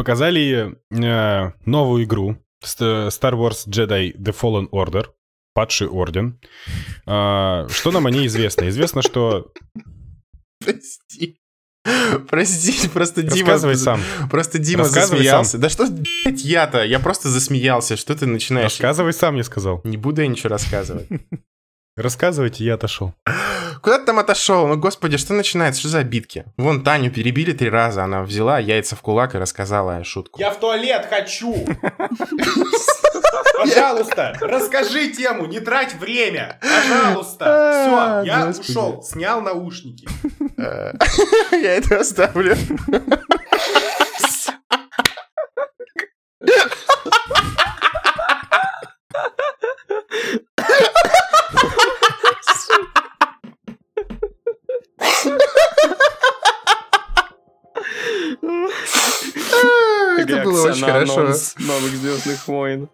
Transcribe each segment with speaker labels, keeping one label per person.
Speaker 1: показали э, новую игру Star Wars Jedi The Fallen Order, Падший Орден. Э, что нам о ней известно? Известно, что...
Speaker 2: Прости. Прости, просто Дима...
Speaker 1: Рассказывай сам.
Speaker 2: Просто Дима засмеялся.
Speaker 1: сам.
Speaker 2: Да что, блядь, я-то? Я просто засмеялся. Что ты начинаешь?
Speaker 1: Рассказывай сам, я сказал.
Speaker 2: Не буду я ничего рассказывать.
Speaker 1: Рассказывайте, я отошел.
Speaker 2: Куда ты там отошел? Ну, господи, что начинается? Что за обидки? Вон Таню перебили три раза. Она взяла яйца в кулак и рассказала шутку.
Speaker 3: Я в туалет хочу! Пожалуйста, расскажи тему, не трать время. Пожалуйста. Все, я ушел, снял наушники.
Speaker 2: Э, Я это оставлю. было очень хорошо.
Speaker 4: новых Звездных войн.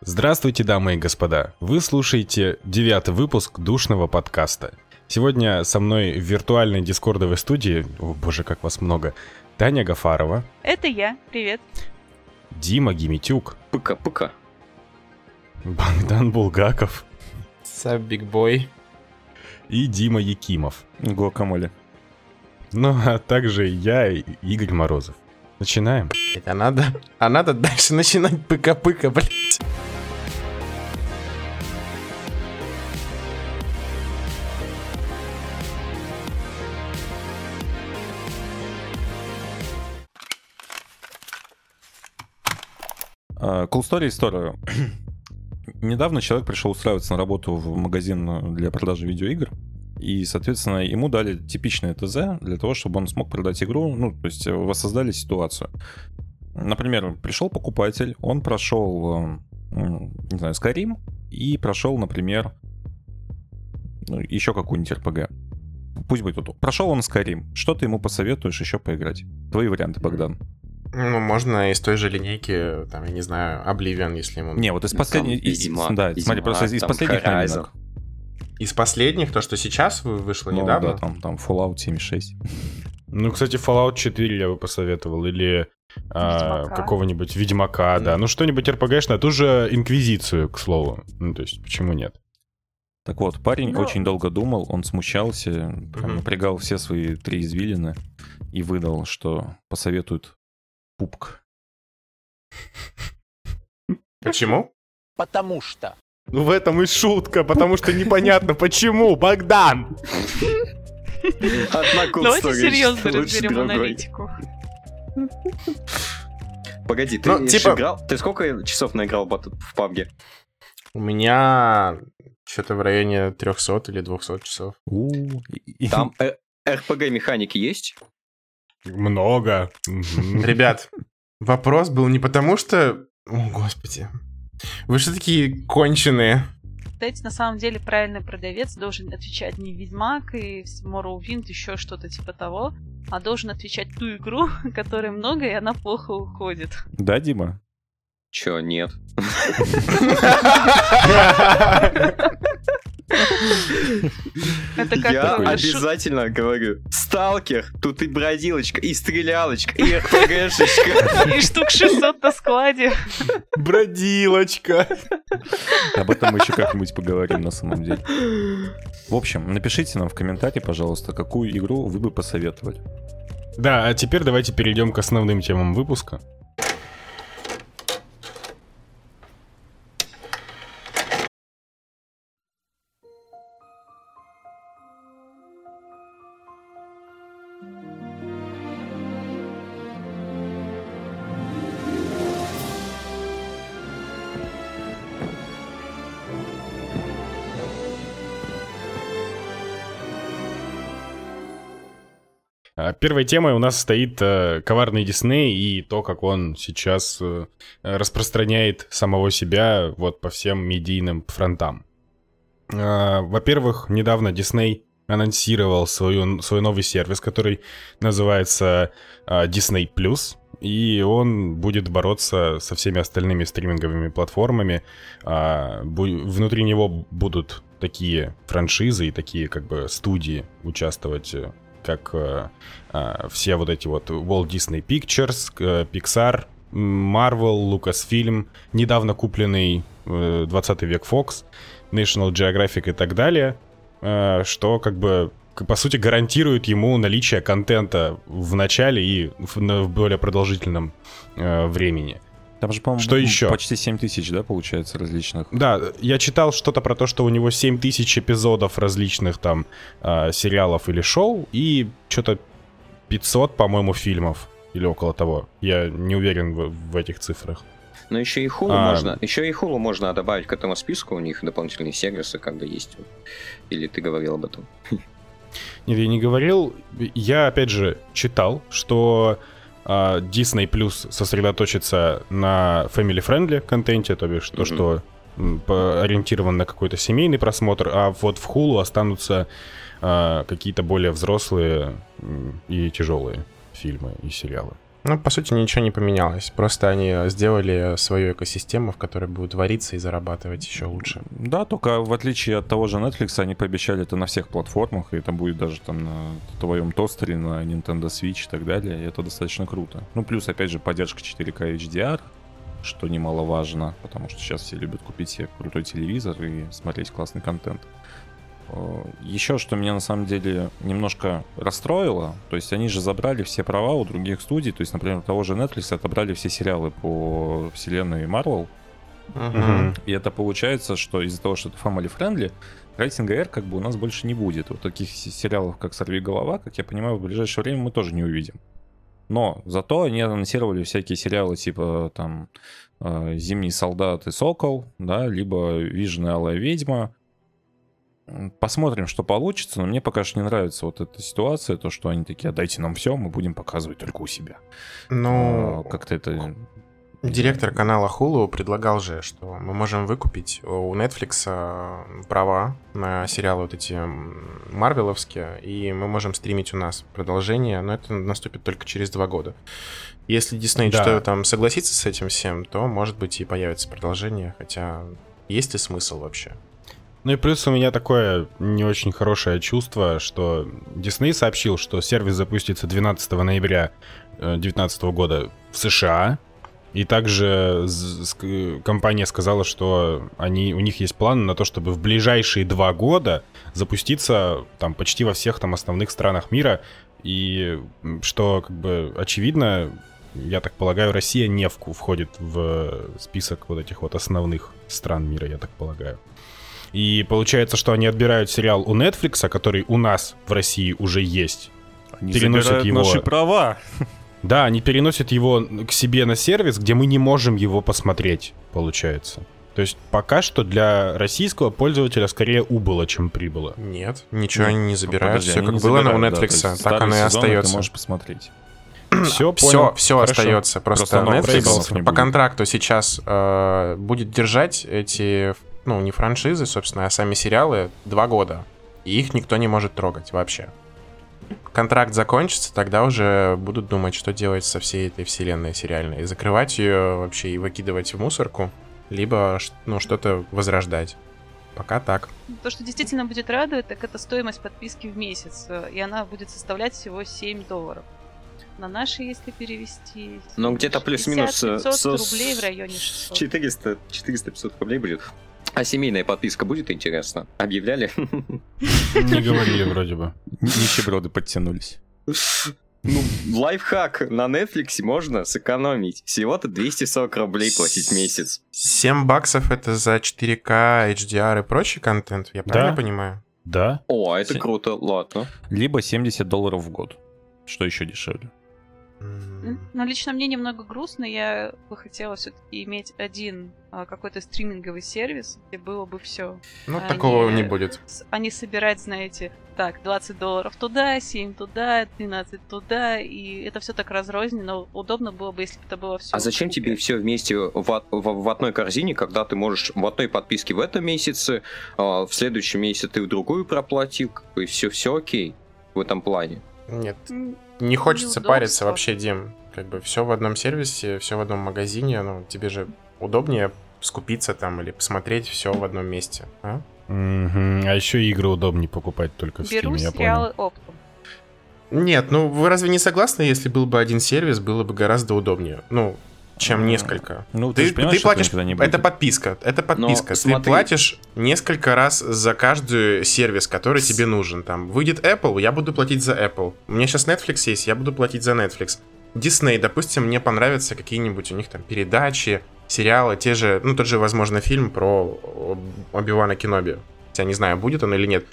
Speaker 1: Здравствуйте, дамы и господа. Вы слушаете девятый выпуск душного подкаста. Сегодня со мной в виртуальной дискордовой студии, о боже, как вас много, Таня Гафарова,
Speaker 5: Это я. Привет.
Speaker 1: Дима Гимитюк,
Speaker 4: ПК-ПК.
Speaker 1: Богдан Булгаков
Speaker 2: 'Sup, big boy.
Speaker 1: и Дима Якимов.
Speaker 6: Гуакамоле.
Speaker 1: Ну, а также я и Игорь Морозов. Начинаем.
Speaker 2: А надо, а надо дальше начинать пыка-пыка, блядь.
Speaker 6: А, Cool Story история. Недавно человек пришел устраиваться на работу в магазин для продажи видеоигр. И, соответственно, ему дали типичное ТЗ для того, чтобы он смог продать игру, ну, то есть э, воссоздали ситуацию. Например, пришел покупатель, он прошел, э, не знаю, Skyrim и прошел, например, ну, еще какую-нибудь RPG. Пусть будет вот. Прошел он Skyrim. Что ты ему посоветуешь еще поиграть? Твои варианты, Богдан.
Speaker 2: Ну, можно из той же линейки, там, я не знаю, Oblivion, если ему...
Speaker 6: Не, вот из последней...
Speaker 4: там
Speaker 6: из-
Speaker 4: Ведьмак,
Speaker 6: да, смотри, просто из последних новинок.
Speaker 2: Из последних, то, что сейчас вы- вышло
Speaker 6: Ну,
Speaker 2: недавно.
Speaker 6: да, там, там Fallout 76.
Speaker 1: Ну, кстати, Fallout 4 я бы посоветовал, или а, какого-нибудь Ведьмака, да. Ну, что-нибудь РПГшное, ту же Инквизицию, к слову. Ну, то есть, почему нет?
Speaker 6: Так вот, парень
Speaker 5: Ну.
Speaker 6: очень долго думал, он смущался, прям
Speaker 2: Мгм.
Speaker 6: напрягал все свои три извилины и выдал, что посоветует пупк.
Speaker 2: Почему?
Speaker 3: Потому что.
Speaker 1: Ну, в этом и шутка, потому что непонятно, почему, Богдан!
Speaker 4: Одна
Speaker 5: Давайте серьезно разберем аналитику.
Speaker 4: Погоди, ты
Speaker 2: Ну, типа-
Speaker 4: играл? Ты сколько часов наиграл в PUBG?
Speaker 2: У меня что-то в районе 300 или 200 часов.
Speaker 4: Там э, RPG механики есть?
Speaker 1: Много.
Speaker 2: Ребят, вопрос был не потому, что... О, господи. Вы что такие конченые?
Speaker 5: Кстати, на самом деле правильный продавец должен отвечать не Ведьмак и Morrowind, еще что-то типа того, а должен отвечать ту игру, которой много, и она плохо уходит.
Speaker 6: Да, Дима?
Speaker 4: Чё, нет.
Speaker 5: Это как
Speaker 4: Я обязательно говорю. Сталкер, тут и бродилочка, и стрелялочка, и РПГшечка.
Speaker 5: и штук 600 на складе.
Speaker 1: Бродилочка.
Speaker 6: Об этом мы еще как-нибудь поговорим на самом деле. В общем, напишите нам в комментарии, пожалуйста, какую игру вы бы посоветовали.
Speaker 1: Да, а теперь давайте перейдем к основным темам выпуска. Первой темой у нас стоит э, коварный Дисней и то, как он сейчас э, распространяет самого себя вот по всем медийным фронтам. А, Во-первых, недавно Дисней анонсировал свою, свой новый сервис, который называется а, Disney. И он будет бороться со всеми остальными стриминговыми платформами. А, бу- внутри него будут такие франшизы и такие как бы студии участвовать э, как э, э, все вот эти вот Walt Disney Pictures, э, Pixar, Marvel, Lucasfilm, недавно купленный э, 20 век Fox, National Geographic и так далее, что как бы по сути гарантирует ему наличие контента в начале и в, в более продолжительном э, времени.
Speaker 6: Там же, по-моему,
Speaker 1: Что еще?
Speaker 6: почти 7 тысяч, да, получается, различных.
Speaker 1: Да, я читал что-то про то, что у него 7 тысяч эпизодов различных там э, сериалов или шоу, и что-то 500, по-моему, фильмов или около того. Я не уверен в, в этих цифрах.
Speaker 4: Но еще и Hulu
Speaker 1: А.
Speaker 4: можно, еще и Hulu можно добавить к этому списку, у них дополнительные сервисы как бы есть. Или ты говорил об этом?
Speaker 1: Нет, я не говорил. Я, опять же, читал, что Disney Plus сосредоточится на family-friendly контенте, то бишь то,
Speaker 4: Мгм.
Speaker 1: что ориентирован на какой-то семейный просмотр, а вот в Hulu останутся а, какие-то более взрослые и тяжелые фильмы и сериалы.
Speaker 2: Ну, по сути, ничего не поменялось. Просто они сделали свою экосистему, в которой будут вариться и зарабатывать еще лучше.
Speaker 6: Да, только в отличие от того же Netflix, они пообещали это на всех платформах, и это будет даже там на твоем тостере, на Nintendo Switch и так далее, и это достаточно круто. Ну, плюс, опять же, поддержка 4К HDR, что немаловажно, потому что сейчас все любят купить себе крутой телевизор и смотреть классный контент. Еще что меня на самом деле немножко расстроило, то есть они же забрали все права у других студий, то есть, например, у того же Netflix отобрали все сериалы по вселенной Marvel,
Speaker 2: Мгм.
Speaker 6: и это получается, что из-за того, что это family friendly, рейтинга R как бы у нас больше не будет. Вот таких се- сериалов, как «Сорви голова», как я понимаю, в ближайшее время мы тоже не увидим. Но зато они анонсировали всякие сериалы типа там э, «Зимний солдат» и «Сокол», да, либо «Вижен и Алая ведьма». Посмотрим, что получится, но мне пока что не нравится вот эта ситуация, то, что они такие, отдайте нам все, мы будем показывать только у себя.
Speaker 2: Ну,
Speaker 6: А, Как-то это...
Speaker 2: Директор канала Hulu предлагал же, что мы можем выкупить у Netflix а, права на сериалы вот эти марвеловские, и мы можем стримить у нас продолжение, но это наступит только через два года. Если Disney
Speaker 1: Да.
Speaker 2: что там согласится с этим всем, то, может быть, и появится продолжение, хотя есть ли смысл вообще?
Speaker 1: Ну и плюс у меня такое не очень хорошее чувство, что Disney сообщил, что сервис запустится 12 ноября 2019 года в США. И также компания сказала, что они, у них есть план на то, чтобы в ближайшие два года запуститься там почти во всех там основных странах мира. И что как бы очевидно, я так полагаю, Россия не входит в список вот этих вот основных стран мира, я так полагаю. И получается, что они отбирают сериал у Netflix, который у нас в России уже есть.
Speaker 6: Они
Speaker 1: Переносят его-
Speaker 6: наши права.
Speaker 1: Да, они переносят его к себе на сервис, где мы не можем его посмотреть, получается. То есть пока что для российского пользователя скорее убыло, чем прибыло.
Speaker 2: Нет, ничего они не забирают,
Speaker 6: Подожди,
Speaker 2: все как было на- у
Speaker 6: забирают, да, то
Speaker 2: Netflix,
Speaker 6: есть
Speaker 2: так оно и остается.
Speaker 6: Ты можешь посмотреть.
Speaker 1: Все,
Speaker 2: Все, все остается. Просто,
Speaker 6: Просто
Speaker 2: Netflix по
Speaker 6: будет.
Speaker 2: контракту сейчас э, будет держать эти, ну, не франшизы, собственно, а сами сериалы два года. И их никто не может трогать вообще. Контракт закончится, тогда уже будут думать, что делать со всей этой вселенной сериальной. И закрывать ее вообще и выкидывать в мусорку, либо ну, что-то возрождать. Пока так.
Speaker 5: То, что действительно будет радовать, так это стоимость подписки в месяц. э, И она будет составлять всего 7 долларов. На наши, если перевести...
Speaker 4: Ну, где-то плюс-минус
Speaker 5: 50,
Speaker 4: э,
Speaker 5: 500
Speaker 4: со-
Speaker 5: рублей в районе 600.
Speaker 4: 400, 400-500 рублей будет. А семейная подписка будет интересно? Объявляли?
Speaker 1: Не говорили вроде бы.
Speaker 6: Нищеброды подтянулись.
Speaker 4: Ну, лайфхак. На Netflix можно сэкономить. Всего-то 240 рублей платить в месяц.
Speaker 2: 7 баксов это за 4К, HDR и прочий контент, я правильно
Speaker 1: Да.
Speaker 2: понимаю?
Speaker 1: Да?
Speaker 4: О, а это круто, ладно.
Speaker 6: Либо 70 долларов в год. Что еще дешевле.
Speaker 2: М.
Speaker 5: Но лично мне немного грустно, я бы хотела все-таки иметь один а, какой-то стриминговый сервис, где было бы все.
Speaker 2: Ну,
Speaker 5: А
Speaker 2: такого
Speaker 5: не-
Speaker 2: будет.
Speaker 5: А не собирать, знаете, так, 20 долларов туда, 7 туда, 13 туда, и это все так разрозненно. Удобно было бы, если бы это было все.
Speaker 4: А зачем тебе все вместе в, в- в одной корзине, когда ты можешь в одной подписке в этом месяце, а в следующем месяце ты в другую проплатил, как бы все, все окей в этом плане.
Speaker 2: Нет, не хочется
Speaker 5: Неудобство.
Speaker 2: париться вообще, Дим. Как бы все в одном сервисе, все в одном магазине, ну, тебе же удобнее скупиться там или посмотреть все в одном месте. а?
Speaker 1: Мгм. А еще игры удобнее покупать только в
Speaker 5: Беру
Speaker 1: Steam, я понял.
Speaker 5: оптом.
Speaker 2: Нет, ну вы разве не согласны, если был бы один сервис, было бы гораздо удобнее? Ну, чем несколько.
Speaker 6: Ну, ты,
Speaker 2: Ты,
Speaker 6: же понимаешь,
Speaker 2: ты платишь,
Speaker 6: никогда не
Speaker 2: это
Speaker 6: будет.
Speaker 2: подписка, это подписка. ты
Speaker 4: смотри.
Speaker 2: платишь несколько раз за каждый сервис, который тебе нужен. Там выйдет Apple, я буду платить за Apple. У меня сейчас Netflix есть, я буду платить за Netflix. Disney, допустим, мне понравятся какие-нибудь у них там передачи, сериалы, те же, ну тот же, возможно, фильм про Оби-Вана Кеноби. Я не знаю, будет он или нет.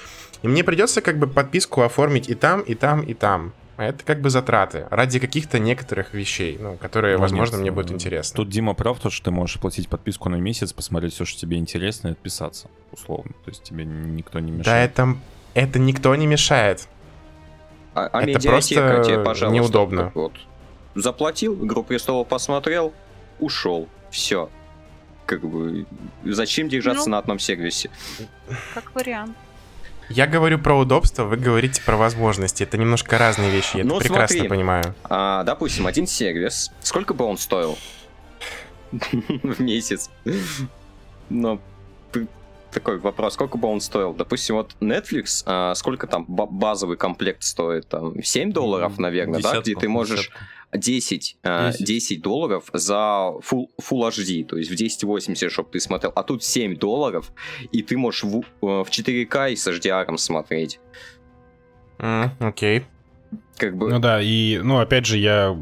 Speaker 2: И мне придется как бы подписку оформить и там, и там, и там. А это как бы затраты ради каких-то некоторых вещей, ну, которые,
Speaker 6: Ну,
Speaker 2: возможно,
Speaker 6: нет,
Speaker 2: мне будет интересно.
Speaker 6: Тут Дима прав, то, что ты можешь оплатить подписку на месяц, посмотреть все, что тебе интересно, и отписаться, условно. То есть тебе никто не
Speaker 2: Да,
Speaker 6: мешает.
Speaker 2: это, это никто не мешает.
Speaker 4: А, а
Speaker 2: Это просто
Speaker 4: тебе, пожалуйста,
Speaker 2: неудобно.
Speaker 4: Вот. Заплатил, Игру престолов посмотрел, ушел. Все. Как бы зачем держаться
Speaker 5: Ну.
Speaker 4: на одном сервисе?
Speaker 5: Как вариант.
Speaker 2: Я говорю про удобство, вы говорите про возможности. Это немножко разные вещи, я
Speaker 4: Ну,
Speaker 2: это прекрасно
Speaker 4: смотри.
Speaker 2: понимаю.
Speaker 4: А, допустим, один сервис. Сколько бы он стоил? В месяц. П- такой вопрос, сколько бы он стоил? Допустим, вот Netflix, а, сколько там ба- базовый комплект стоит? Там 7 долларов, наверное, да? Где
Speaker 6: Десятку,
Speaker 4: ты можешь
Speaker 6: десятку.
Speaker 4: 10, а,
Speaker 6: 10.
Speaker 4: 10 долларов за Full, Full HD, то есть в 1080, чтобы ты смотрел. А тут 7 долларов, и ты можешь в, э, в 4К и с HDR смотреть.
Speaker 2: Окей.
Speaker 4: Как бы...
Speaker 1: Ну да, и, ну, опять же, я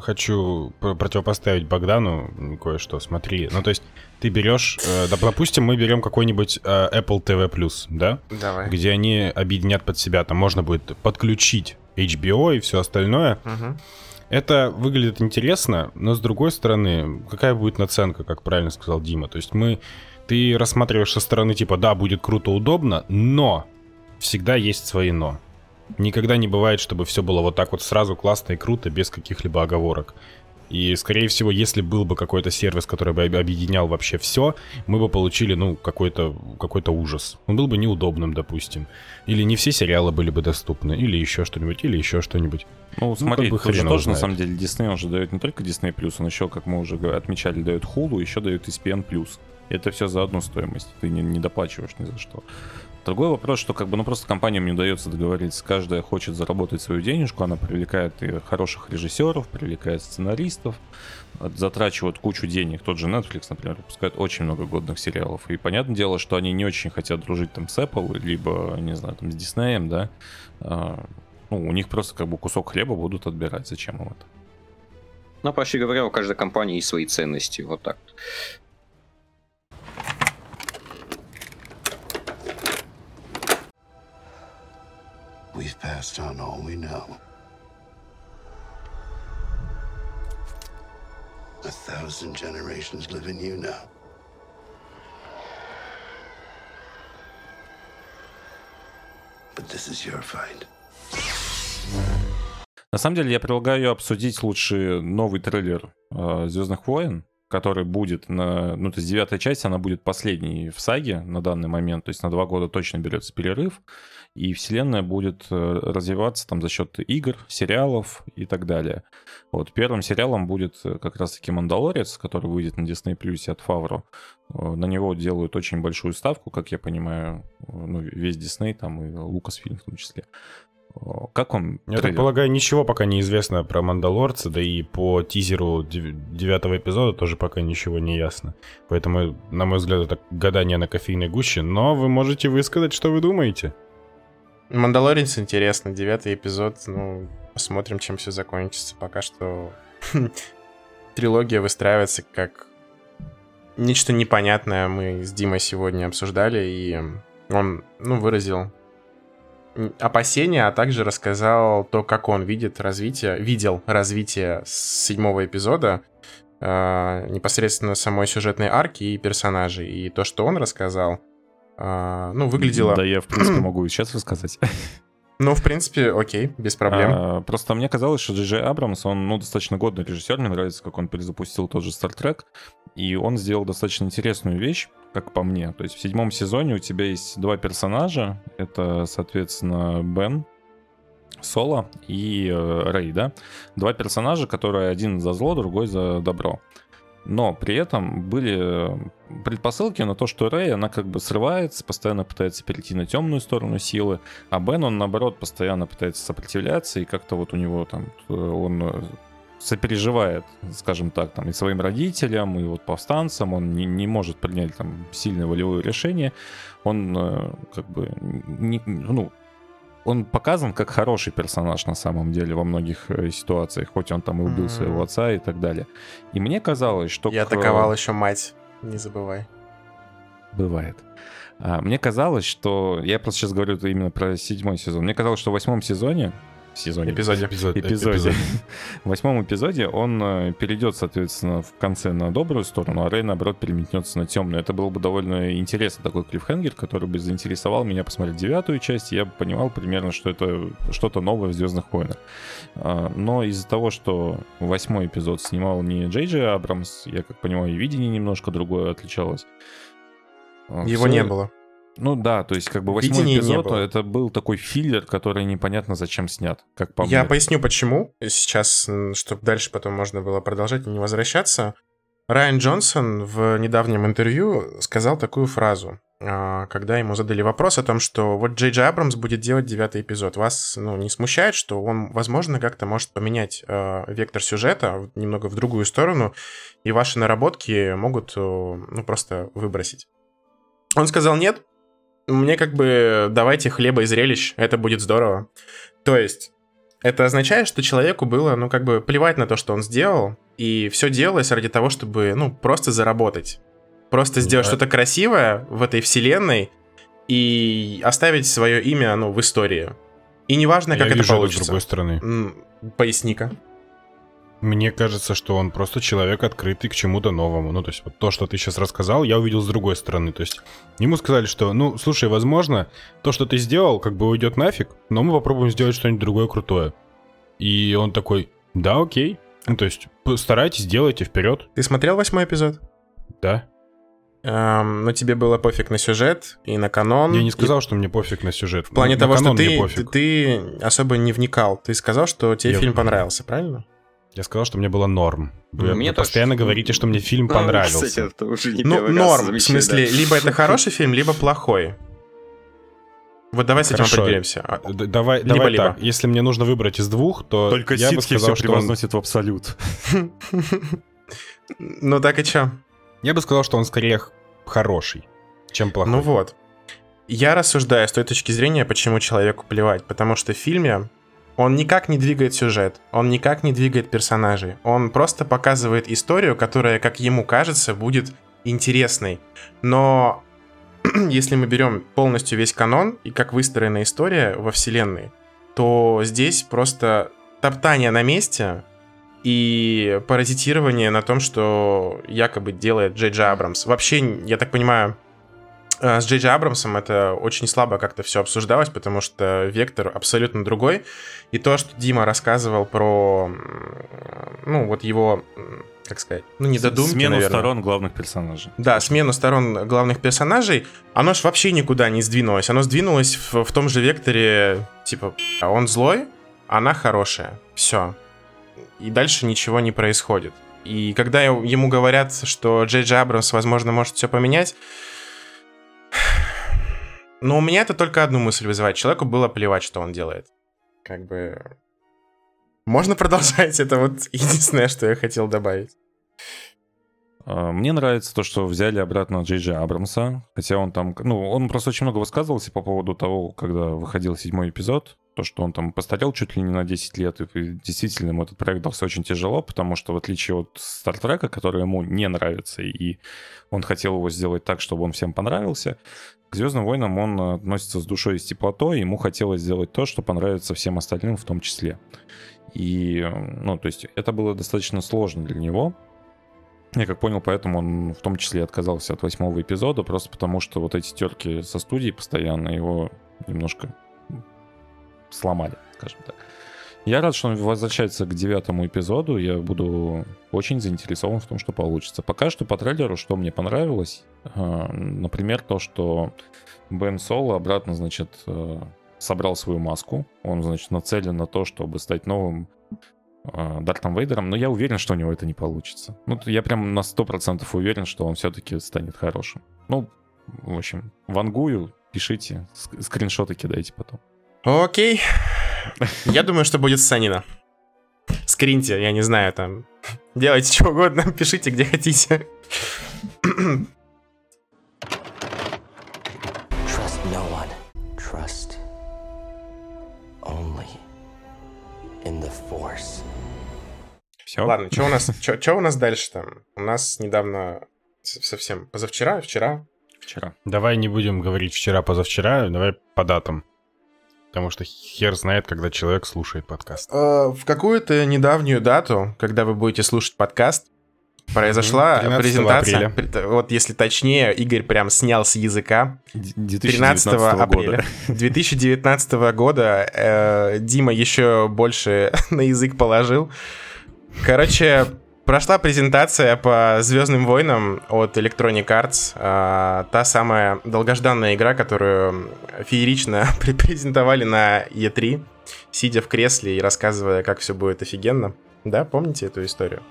Speaker 1: хочу пр- противопоставить Богдану кое-что. Смотри, ну, то есть ты берешь, э, да, допустим, мы берем какой-нибудь э, Apple TV+, да?
Speaker 2: Давай.
Speaker 1: Где они объединят под себя, там можно будет подключить HBO и все остальное.
Speaker 2: Мгм.
Speaker 1: Это выглядит интересно, но с другой стороны, какая будет наценка, как правильно сказал Дима? То есть мы, ты рассматриваешь со стороны типа, да, будет круто, удобно, но всегда есть свои но. Никогда не бывает, чтобы все было вот так вот сразу классно и круто, без каких-либо оговорок. И, скорее всего, если был бы какой-то сервис, который бы об- объединял вообще все, мы бы получили, ну, какой-то какой ужас. Он был бы неудобным, допустим. Или не все сериалы были бы доступны, или еще что-нибудь, или еще что-нибудь.
Speaker 6: Ну, смотри,
Speaker 1: как бы
Speaker 6: тут же тоже, на
Speaker 1: знает.
Speaker 6: самом деле, Disney он же дает не только Disney+, он еще, как мы уже отмечали, дает Hulu, еще дает ESPN+. Это все за одну стоимость, ты не, не доплачиваешь ни за что. Другой вопрос, что как бы, ну просто компаниям не удается договориться, каждая хочет заработать свою денежку, она привлекает и хороших режиссеров, привлекает сценаристов, затрачивают кучу денег. Тот же Netflix, например, выпускает очень много годных сериалов. И понятное дело, что они не очень хотят дружить там с Apple, либо, не знаю, там с Disney, да. А, ну, у них просто как бы кусок хлеба будут отбирать. Зачем им это?
Speaker 4: Ну, проще говоря, у каждой компании есть свои ценности. Вот так.
Speaker 7: We've passed on all we know. A thousand generations live in you now. But this is your fight.
Speaker 6: На самом деле, я предлагаю обсудить лучше новый трейлер Звездных войн, который будет на. Ну, то есть девятая часть, она будет последней в саге на данный момент. То есть на два года точно берется перерыв. И вселенная будет э, развиваться там за счет игр, сериалов и так далее. Вот первым сериалом будет э, как раз-таки Мандалорец, который выйдет на Disney Plus от Фавро. Э, На него делают очень большую ставку, как я понимаю, ну, весь Дисней, там и Лукасфильм в том числе. Как вам
Speaker 1: Я так полагаю, ничего пока не известно про Мандалорца, да и по тизеру дев- девятого эпизода тоже пока ничего не ясно. Поэтому, на мой взгляд, это гадание на кофейной гуще, но вы можете высказать, что вы думаете.
Speaker 2: Мандалорец интересно, девятый эпизод, ну, посмотрим, чем все закончится. Пока что трилогия выстраивается как нечто непонятное. Мы с Димой сегодня обсуждали, и он, ну, выразил опасения, а также рассказал то, как он видит развитие, видел развитие седьмого эпизода, э, непосредственно самой сюжетной арки и персонажей. И то, что он рассказал, э, ну, выглядело...
Speaker 6: Да, я, в принципе, могу и сейчас рассказать.
Speaker 2: Ну, в принципе, окей, без проблем.
Speaker 6: А, Просто мне казалось, что Джей Абрамс, он, ну, достаточно годный режиссер, мне нравится, как он перезапустил тот же Star Trek, и он сделал достаточно интересную вещь, как по мне. То есть в седьмом сезоне у тебя есть два персонажа, это, соответственно, Бен, Соло и э, Рэй, да? Два персонажа, которые один за зло, другой за добро. Но при этом были э, предпосылки на то, что Рэй, она как бы срывается, постоянно пытается перейти на темную сторону силы, а Бен, он наоборот постоянно пытается сопротивляться, и как-то вот у него там, э, он э, сопереживает, скажем так, там и своим родителям, и вот повстанцам, он не, не может принять там сильное волевое решение, он как бы не, ну, он показан как хороший персонаж на самом деле во многих э, ситуациях, хоть он там и убил
Speaker 2: Мгм.
Speaker 6: своего отца и так далее. И мне казалось, что...
Speaker 2: И
Speaker 6: к-
Speaker 2: атаковал еще мать, не забывай.
Speaker 6: Бывает. А, Мне казалось, что... Я просто сейчас говорю именно про седьмой сезон. Мне казалось, что в восьмом сезоне... Сезоне.
Speaker 2: Эпизоде.
Speaker 1: Эпизод,
Speaker 6: эпизоде.
Speaker 1: эпизод.
Speaker 6: В восьмом эпизоде он э, перейдет, соответственно, в конце на добрую сторону, а Рэй, наоборот, переметнется на темную. Это был бы довольно интересный такой клиффхенгер, который бы заинтересовал меня посмотреть девятую часть. Я понимал примерно, что это что-то новое в Звездных войнах. А, Но из-за того, что восьмой эпизод снимал не Джей Джей Абрамс, я как понимаю, и видение немножко другое отличалось. А,
Speaker 2: Его
Speaker 6: всё-
Speaker 2: не было.
Speaker 6: Ну да, то есть как бы восьмой
Speaker 2: Видения
Speaker 6: эпизод, это был такой филлер, который непонятно зачем снят, как по
Speaker 2: Я
Speaker 6: мне.
Speaker 2: поясню, почему. Сейчас, чтобы дальше потом можно было продолжать и не возвращаться. Райан Джонсон в недавнем интервью сказал такую фразу, а, когда ему задали вопрос о том, что вот Джей Джей Абрамс будет делать девятый эпизод. Вас ну, не смущает, что он, возможно, как-то может поменять э, вектор сюжета немного в другую сторону, и ваши наработки могут э, ну, просто выбросить? Он сказал нет. Мне как бы давайте хлеба и зрелищ, это будет здорово. То есть это означает, что человеку было, ну, как бы плевать на то, что он сделал, и все делалось ради того, чтобы, ну, просто заработать. Просто сделать
Speaker 1: Да.
Speaker 2: что-то красивое в этой вселенной и оставить свое имя, ну, в истории. И неважно, как
Speaker 1: Я
Speaker 2: это
Speaker 1: вижу это
Speaker 2: получится.
Speaker 1: с другой стороны.
Speaker 2: Поясни-ка.
Speaker 1: Мне кажется, что он просто человек, открытый к чему-то новому. Ну, то есть вот то, что ты сейчас рассказал, я увидел с другой стороны. То есть ему сказали, что, ну, слушай, возможно, то, что ты сделал, как бы уйдет нафиг, но мы попробуем сделать что-нибудь другое крутое. И он такой, да, окей. Ну, то есть постарайтесь, делайте вперед.
Speaker 2: Ты смотрел восьмой эпизод?
Speaker 1: Да.
Speaker 2: Эм, но тебе было пофиг на сюжет и на канон.
Speaker 1: Я не
Speaker 2: и
Speaker 1: сказал, что мне пофиг на сюжет.
Speaker 2: В плане
Speaker 1: На
Speaker 2: того, что ты, ты, ты особо не вникал. Ты сказал, что тебе
Speaker 1: Я-
Speaker 2: фильм понравился, правильно?
Speaker 1: Я сказал, что мне было норм. Вы,
Speaker 4: Мне
Speaker 1: вы
Speaker 4: тоже.
Speaker 1: постоянно говорите, что мне фильм
Speaker 4: А,
Speaker 1: понравился.
Speaker 4: Кстати, это уже не
Speaker 2: Ну, норм. В смысле,
Speaker 4: да.
Speaker 2: либо это хороший фильм, либо плохой. Вот давай с этим
Speaker 1: Хорошо.
Speaker 2: определимся. А,
Speaker 1: Д- Давай,
Speaker 2: Либо-либо.
Speaker 1: давай так. Если мне нужно выбрать из двух, то
Speaker 6: Только
Speaker 1: я бы сказал,
Speaker 6: все
Speaker 1: что он...
Speaker 6: превозносит в абсолют.
Speaker 2: Ну так и чё?
Speaker 1: Я бы сказал, что он скорее хороший, чем плохой.
Speaker 2: Ну вот. Я рассуждаю с той точки зрения, почему человеку плевать. Потому что в фильме он никак не двигает сюжет, он никак не двигает персонажей. Он просто показывает историю, которая, как ему кажется, будет интересной. Но если мы берем полностью весь канон и как выстроена история во вселенной, то здесь просто топтание на месте и паразитирование на том, что якобы делает Джей Джей Абрамс. Вообще, я так понимаю, с Джей Джей Абрамсом это очень слабо как-то все обсуждалось, потому что вектор абсолютно другой. И то, что Дима рассказывал про, ну, вот его, как сказать, ну, не додумки,
Speaker 6: Смену
Speaker 2: наверное.
Speaker 6: сторон главных персонажей.
Speaker 2: Да, смену сторон главных персонажей, оно ж вообще никуда не сдвинулось. Оно сдвинулось в, в том же векторе, типа, а он злой, она хорошая. Все. И дальше ничего не происходит. И когда ему говорят, что Джей Джей Абрамс, возможно, может все поменять, но у меня это только одну мысль вызывает. Человеку было плевать, что он делает. Как бы... Можно продолжать, это вот единственное, что я хотел добавить.
Speaker 6: А, Мне нравится то, что взяли обратно Джей Джей Абрамса, хотя он там, ну, он просто очень много высказывался по поводу того, когда выходил седьмой эпизод, то, что он там постарел чуть ли не на 10 лет, и действительно ему этот проект дался очень тяжело, потому что в отличие от Стартрека, который ему не нравится, и он хотел его сделать так, чтобы он всем понравился, к Звездным войнам он относится с душой и с теплотой, ему хотелось сделать то, что понравится всем остальным в том числе. И, ну, то есть это было достаточно сложно для него, я как понял, поэтому он в том числе отказался от восьмого эпизода, просто потому что вот эти терки со студией постоянно его немножко сломали, скажем так. Я рад, что он возвращается к девятому эпизоду. Я буду очень заинтересован в том, что получится. Пока что по трейлеру, что мне понравилось, э, например, то, что Бен Соло обратно, значит, э, собрал свою маску. Он, значит, нацелен на то, чтобы стать новым э, Дартом Вейдером, но я уверен, что у него это не получится. Ну, я прям на 100% уверен, что он все-таки станет хорошим. Ну, в общем, вангую, пишите, ск- скриншоты кидайте потом.
Speaker 2: Окей. Я думаю, что будет Санина. Скриньте, я не знаю, там. Делайте что угодно, пишите где хотите.
Speaker 8: Trust no one. Trust only in the Force.
Speaker 6: Все.
Speaker 2: Ладно, что у нас, что у нас дальше там? У нас недавно, совсем позавчера, вчера,
Speaker 6: Вчера.
Speaker 1: Давай не будем говорить вчера-позавчера, давай по датам. Потому что хер знает, когда человек слушает подкаст.
Speaker 2: Э, в какую-то недавнюю дату, когда вы будете слушать подкаст, произошла
Speaker 1: 13
Speaker 2: презентация.
Speaker 1: апреля.
Speaker 2: Вот если точнее, Игорь прям снял с языка.
Speaker 6: Д-
Speaker 2: 13
Speaker 6: 2019
Speaker 2: апреля
Speaker 6: года.
Speaker 2: 2019 года э, Дима еще больше на язык положил. Короче, прошла презентация по Звездным войнам от Electronic Arts. А, та самая долгожданная игра, которую феерично презентовали на E3, сидя в кресле и рассказывая, как все будет офигенно. Да, помните эту историю?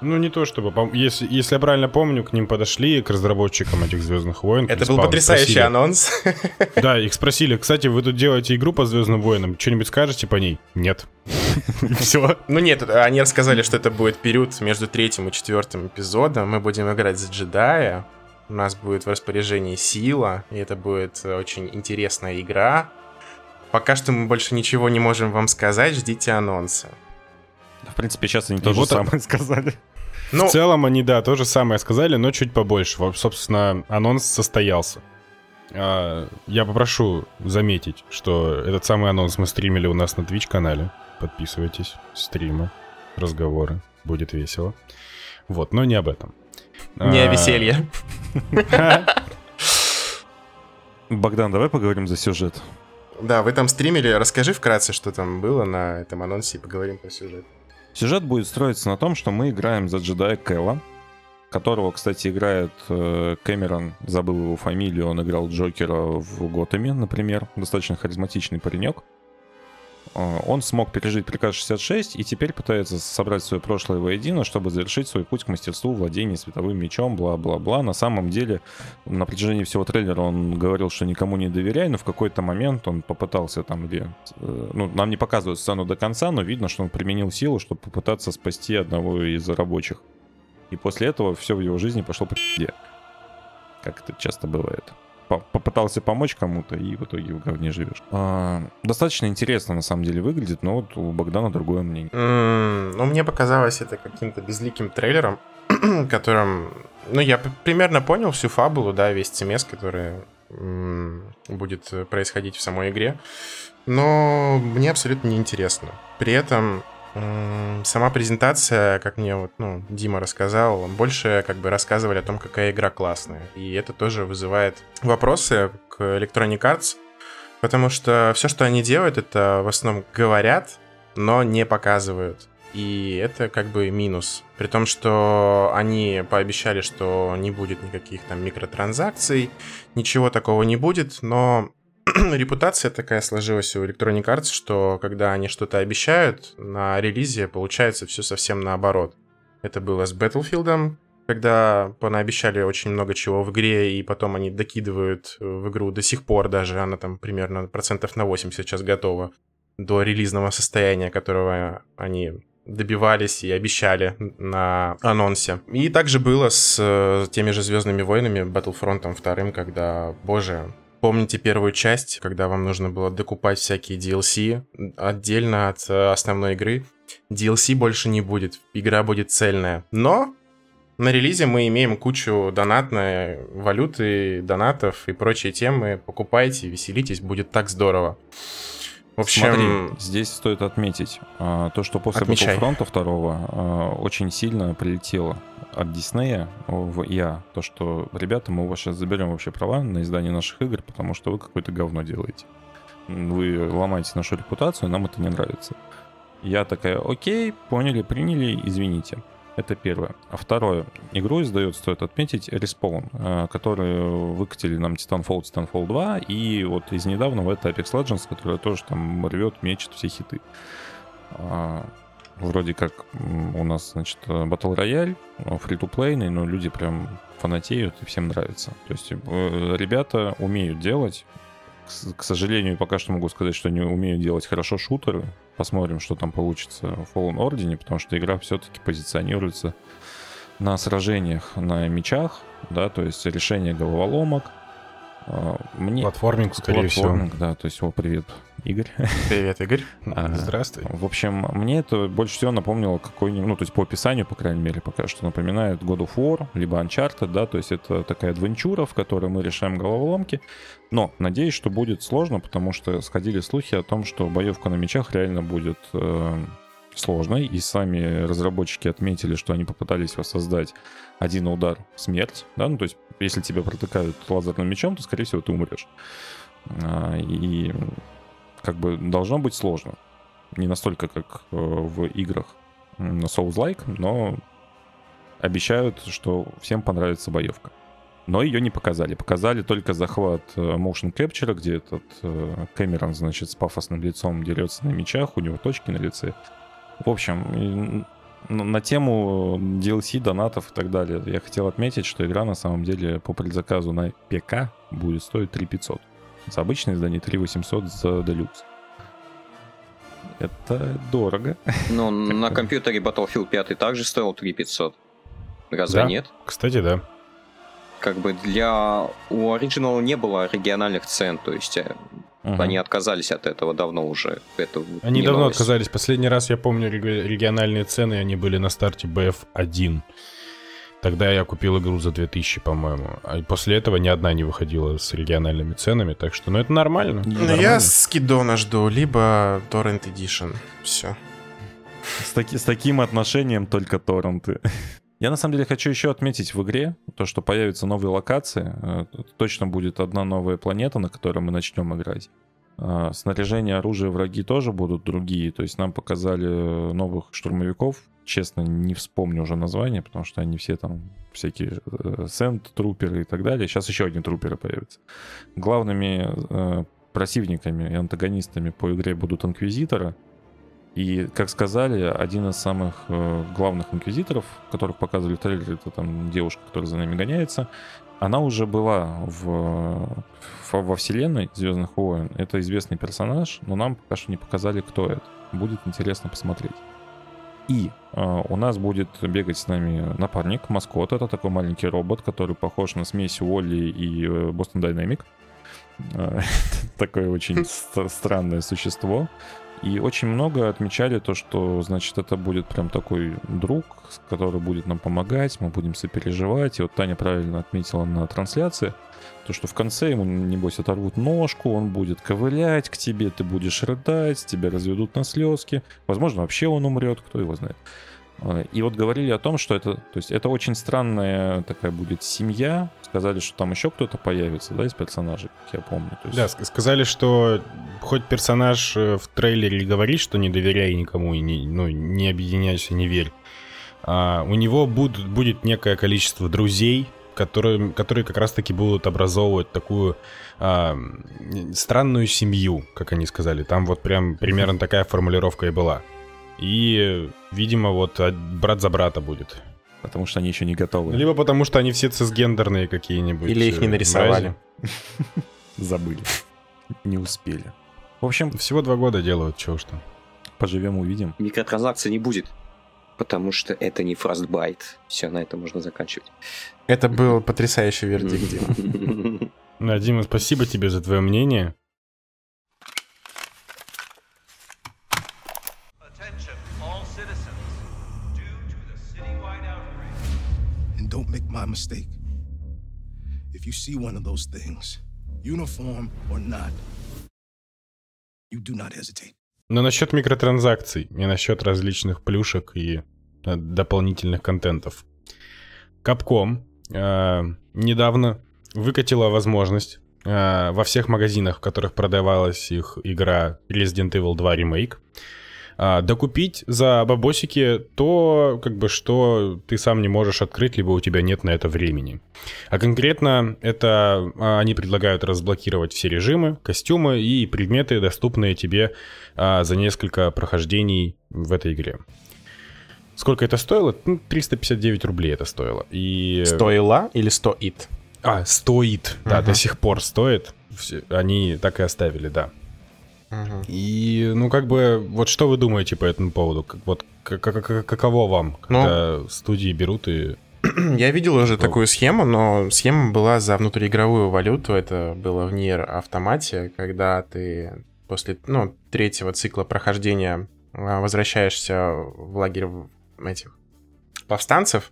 Speaker 1: Ну, не то чтобы... Если, если я правильно помню, к ним подошли, к разработчикам этих Звездных войн.
Speaker 2: Это был потрясающий
Speaker 1: спросили-
Speaker 2: анонс.
Speaker 1: Да, их спросили, кстати, вы тут делаете игру по Звездным войнам, что-нибудь скажете по ней? Нет. Все.
Speaker 2: Ну нет, они рассказали, что это будет период между третьим и четвертым эпизодом. Мы будем играть за джедая. У нас будет в распоряжении сила, и это будет очень интересная игра. Пока что мы больше ничего не можем вам сказать, ждите анонса.
Speaker 6: В принципе, сейчас они
Speaker 1: И
Speaker 6: то же
Speaker 1: вот
Speaker 6: самое сказали.
Speaker 2: Ну,
Speaker 1: В целом они, да, то же самое сказали, но чуть побольше. Вот, собственно, анонс состоялся. А, Я попрошу заметить, что этот самый анонс мы стримили у нас на Twitch-канале. Подписывайтесь, стримы, разговоры, будет весело. Вот, но не об этом.
Speaker 2: не о
Speaker 1: А,
Speaker 2: веселье.
Speaker 6: Богдан, давай поговорим за сюжет.
Speaker 2: Да, вы там стримили. Расскажи вкратце, что там было на этом анонсе, и поговорим про сюжет.
Speaker 6: Сюжет будет строиться на том, что мы играем за джедая Кэла, которого, кстати, играет э, Кэмерон, забыл его фамилию, он играл Джокера в Готэме, например, достаточно харизматичный паренек. Э, Он смог пережить приказ 66 и теперь пытается собрать свое прошлое воедино, чтобы завершить свой путь к мастерству владения световым мечом, бла-бла-бла. На самом деле, на протяжении всего трейлера он говорил, что никому не доверяй, но в какой-то момент он попытался там, где... э, Ну, нам не показывают сцену до конца, но видно, что он применил силу, чтобы попытаться спасти одного из рабочих. И после этого все в его жизни пошло по пизде. Как это часто бывает. По- Попытался помочь кому-то, и в итоге в говне живешь. А, достаточно интересно, на самом деле, выглядит, но вот у Богдана другое мнение.
Speaker 2: М, Ну, мне показалось это каким-то безликим трейлером, которым... Ну, я примерно понял всю фабулу, да, весь цемес, который будет происходить в самой игре. Но мне абсолютно неинтересно. При этом сама презентация, как мне вот, ну, Дима рассказал, больше как бы рассказывали о том, какая игра классная. И это тоже вызывает вопросы к Electronic Arts, потому что все, что они делают, это в основном говорят, но не показывают. И это как бы минус. При том, что они пообещали, что не будет никаких там микротранзакций, ничего такого не будет, но репутация такая сложилась у Electronic Arts, что когда они что-то обещают, на релизе получается все совсем наоборот. Это было с Battlefield, когда понаобещали очень много чего в игре, и потом они докидывают в игру до сих пор даже, она там примерно процентов на 80 сейчас готова до релизного состояния, которого они добивались и обещали на анонсе. И также было с э, теми же Звездными войнами, Battlefront 2, когда, боже, помните первую часть, когда вам нужно было докупать всякие DLC отдельно от э, основной игры? DLC больше не будет, игра будет цельная. Но на релизе мы имеем кучу донатной валюты, донатов и прочие темы. Покупайте, веселитесь, будет так здорово. В общем,
Speaker 6: Смотри, здесь стоит отметить а, то, что после
Speaker 2: Отмечай.
Speaker 6: Battlefront 2 а, очень сильно прилетело от Диснея в ИА. То, что, ребята, мы у вас сейчас заберем вообще права на издание наших игр, потому что вы какое-то говно делаете. Вы ломаете нашу репутацию, нам это не нравится. Я такая, окей, поняли, приняли, извините. Это первое. А второе. Игру издает, стоит отметить, Respawn, э, которые выкатили нам Titanfall, Titanfall 2, и вот из недавнего это Apex Legends, которая тоже там рвет, мечет все хиты. А, вроде как у нас, значит, Battle Royale, free-to-play'ный, но люди прям фанатеют и всем нравится. То есть э, ребята умеют делать. К сожалению, пока что могу сказать, что не умеют делать хорошо шутеры. Посмотрим, что там получится в Fallen Order, потому что игра все-таки позиционируется на сражениях на мечах, да, то есть решение головоломок. А, Мне
Speaker 1: платформинг, скорее всего.
Speaker 6: Платформинг, да, то есть, о, привет, Игорь.
Speaker 2: Привет, Игорь.
Speaker 1: Здравствуй.
Speaker 6: В общем, мне это больше всего напомнило какой-нибудь, ну, то есть по описанию, по крайней мере, пока что напоминает God of War, либо Uncharted, да, то есть это такая адвенчура, в которой мы решаем головоломки, но надеюсь, что будет сложно, потому что сходили слухи о том, что боевка на мечах реально будет э, сложной, и сами разработчики отметили, что они попытались воссоздать один удар смерть, да, ну, то есть если тебя протыкают лазерным мечом, то, скорее всего, ты умрешь. А, И как бы должно быть сложно. Не настолько, как э, в играх Souls-like, но обещают, что всем понравится боевка. Но ее не показали. Показали только захват э, motion capture, где этот э, Кэмерон, значит, с пафосным лицом дерется на мечах, у него точки на лице. В общем, на тему DLC, донатов и так далее, я хотел отметить, что игра на самом деле по предзаказу на ПК будет стоить 3500. За обычное издание 3800 за Deluxe. Это дорого.
Speaker 4: Ну, на компьютере Battlefield 5 также стоил 3500. Разве
Speaker 1: Да.
Speaker 4: нет?
Speaker 1: Кстати, да.
Speaker 4: Как бы для... У Original не было региональных цен, то есть
Speaker 6: Мгм.
Speaker 4: они отказались от этого давно уже. Это
Speaker 1: Они давно
Speaker 4: новость.
Speaker 1: отказались. Последний раз я помню реги- региональные цены, они были на старте BF1. Тогда я купил игру за 2000, по-моему. А после этого ни одна не выходила с региональными ценами, так что, ну, это нормально.
Speaker 2: Ну,
Speaker 1: Нормально.
Speaker 2: я скидона жду, либо Torrent Edition. Все.
Speaker 6: С, таки- с таким отношением только торренты. Я на самом деле хочу еще отметить в игре то, что появятся новые локации. Э, Точно будет одна новая планета, на которой мы начнем играть. А, Снаряжение, оружие, враги тоже будут другие. То есть нам показали э, новых штурмовиков. Честно, не вспомню уже название, потому что они все там всякие э, сент, труперы и так далее. Сейчас еще одни труперы появятся. Главными э, противниками и антагонистами по игре будут инквизиторы. И, как сказали, один из самых э, главных инквизиторов, которых показывали в трейлере, это там девушка, которая за нами гоняется, она уже была в, в- во вселенной Звездных войн. Это известный персонаж, но нам пока что не показали, кто это. Будет интересно посмотреть. И э, у нас будет бегать с нами напарник, маскот. Это такой маленький робот, который похож на смесь Уолли и э, Boston. Э, Такое очень ст- странное существо. И очень много отмечали то, что, значит, это будет прям такой друг, который будет нам помогать, мы будем сопереживать. И вот Таня правильно отметила на трансляции, то, что в конце ему, небось, оторвут ножку, он будет ковылять к тебе, ты будешь рыдать, тебя разведут на слезки. Возможно, вообще он умрет, кто его знает. А, И вот говорили о том, что это, то есть это очень странная такая будет семья. Сказали, что там еще кто-то появится, да, из персонажей, как я помню. Есть-
Speaker 1: Да, ск- сказали, что хоть персонаж э, в трейлере говорит, что не доверяй никому и не, ну, не объединяйся, не верь, а, у него будут, будет некое количество друзей, которые, которые как раз-таки будут образовывать такую а, странную семью, как они сказали. Там вот прям примерно такая формулировка и была. И, видимо, вот брат за брата будет.
Speaker 6: Потому что они еще не готовы.
Speaker 1: Либо потому, что они все цисгендерные какие-нибудь.
Speaker 2: Или их не
Speaker 1: э,
Speaker 2: нарисовали.
Speaker 6: Забыли. Не успели. В общем,
Speaker 1: Всего два года делают, чего там.
Speaker 6: поживем, увидим.
Speaker 4: Микротранзакций не будет, потому что это не Frostbite. Все, на этом можно заканчивать.
Speaker 2: Это был потрясающий вердикт, Дима.
Speaker 1: Дима, спасибо тебе за твое мнение.
Speaker 7: Don't make my mistake. If you see one of those things, uniform or not, you do not hesitate.
Speaker 1: Но насчет микротранзакций и насчет различных плюшек и э, дополнительных контентов. Capcom э, недавно выкатила возможность э, во всех магазинах, в которых продавалась их игра Resident Evil 2 Remake, э, докупить за бабосики то, как бы, что ты сам не можешь открыть, либо у тебя нет на это времени. А конкретно это а, они предлагают разблокировать все режимы, костюмы и предметы, доступные тебе а, за несколько прохождений в этой игре. Сколько это стоило? Ну, 359 рублей это стоило. И...
Speaker 2: Стоила или стоит?
Speaker 1: А, стоит. Да,
Speaker 2: Ага.
Speaker 1: до сих пор стоит. Они так и оставили, да. И, ну, как бы, вот что вы думаете по этому поводу? Как- Вот как- как- как- каково вам,
Speaker 2: Ну,
Speaker 1: когда студии берут и...
Speaker 2: Я видел уже
Speaker 1: Что?
Speaker 2: такую схему, но схема была за внутриигровую валюту. Это было в Нир автомате, когда ты после ну, третьего цикла прохождения а, возвращаешься в лагерь этих повстанцев.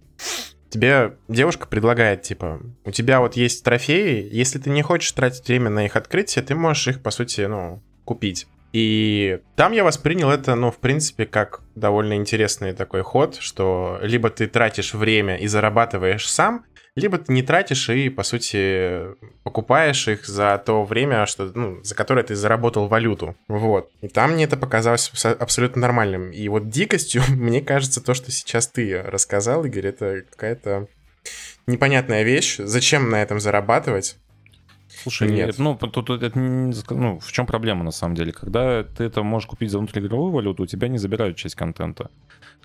Speaker 2: Тебе девушка предлагает, типа, у тебя вот есть трофеи, если ты не хочешь тратить время на их открытие, ты можешь их, по сути, ну, купить. И там я воспринял это, ну, в принципе, как довольно интересный такой ход, что либо ты тратишь время и зарабатываешь сам, либо ты не тратишь и, по сути, покупаешь их за то время, что, ну, за которое ты заработал валюту. Вот. И там мне это показалось абсо- абсолютно нормальным. И вот дикостью, мне кажется, то, что сейчас ты рассказал, Игорь, это какая-то непонятная вещь. Зачем на этом зарабатывать?
Speaker 6: Слушай,
Speaker 2: Нет.
Speaker 6: ну, тут это ну, в чем проблема на самом деле? Когда ты это можешь купить за внутриигровую валюту, у тебя не забирают часть контента.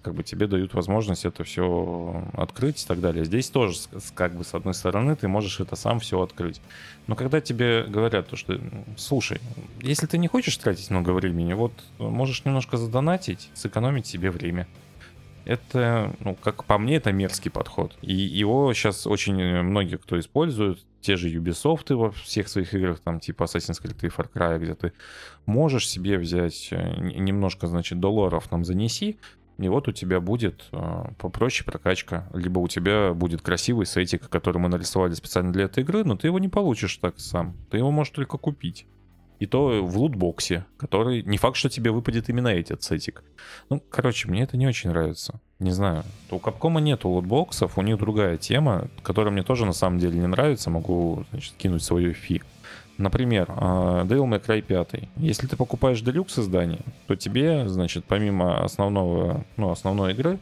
Speaker 6: Как бы тебе дают возможность это все открыть и так далее. Здесь тоже, как бы, с одной стороны, ты можешь это сам все открыть. Но когда тебе говорят, то, что, слушай, если ты не хочешь тратить много времени, вот э, можешь немножко задонатить, сэкономить себе время. Это, ну, как по мне, это мерзкий подход. И его сейчас очень многие кто используют. Те же Ubisoft во всех своих играх, там, типа Assassin's Creed и Far Cry, где ты можешь себе взять э, немножко, значит, долларов нам занеси, и вот у тебя будет э, попроще прокачка. Либо у тебя будет красивый сетик, который мы нарисовали специально для этой игры, но ты его не получишь так сам. Ты его можешь только купить. И то в лутбоксе, который не факт, что тебе выпадет именно этот сетик. Ну, короче, мне это не очень нравится. Не знаю. У Капкома нету лутбоксов, у них другая тема, которая мне тоже на самом деле не нравится. Могу, значит, кинуть свою фи. Например, а, Devil May Cry 5. Если ты покупаешь делюкс издание, то тебе, значит, помимо основного, ну, основной игры,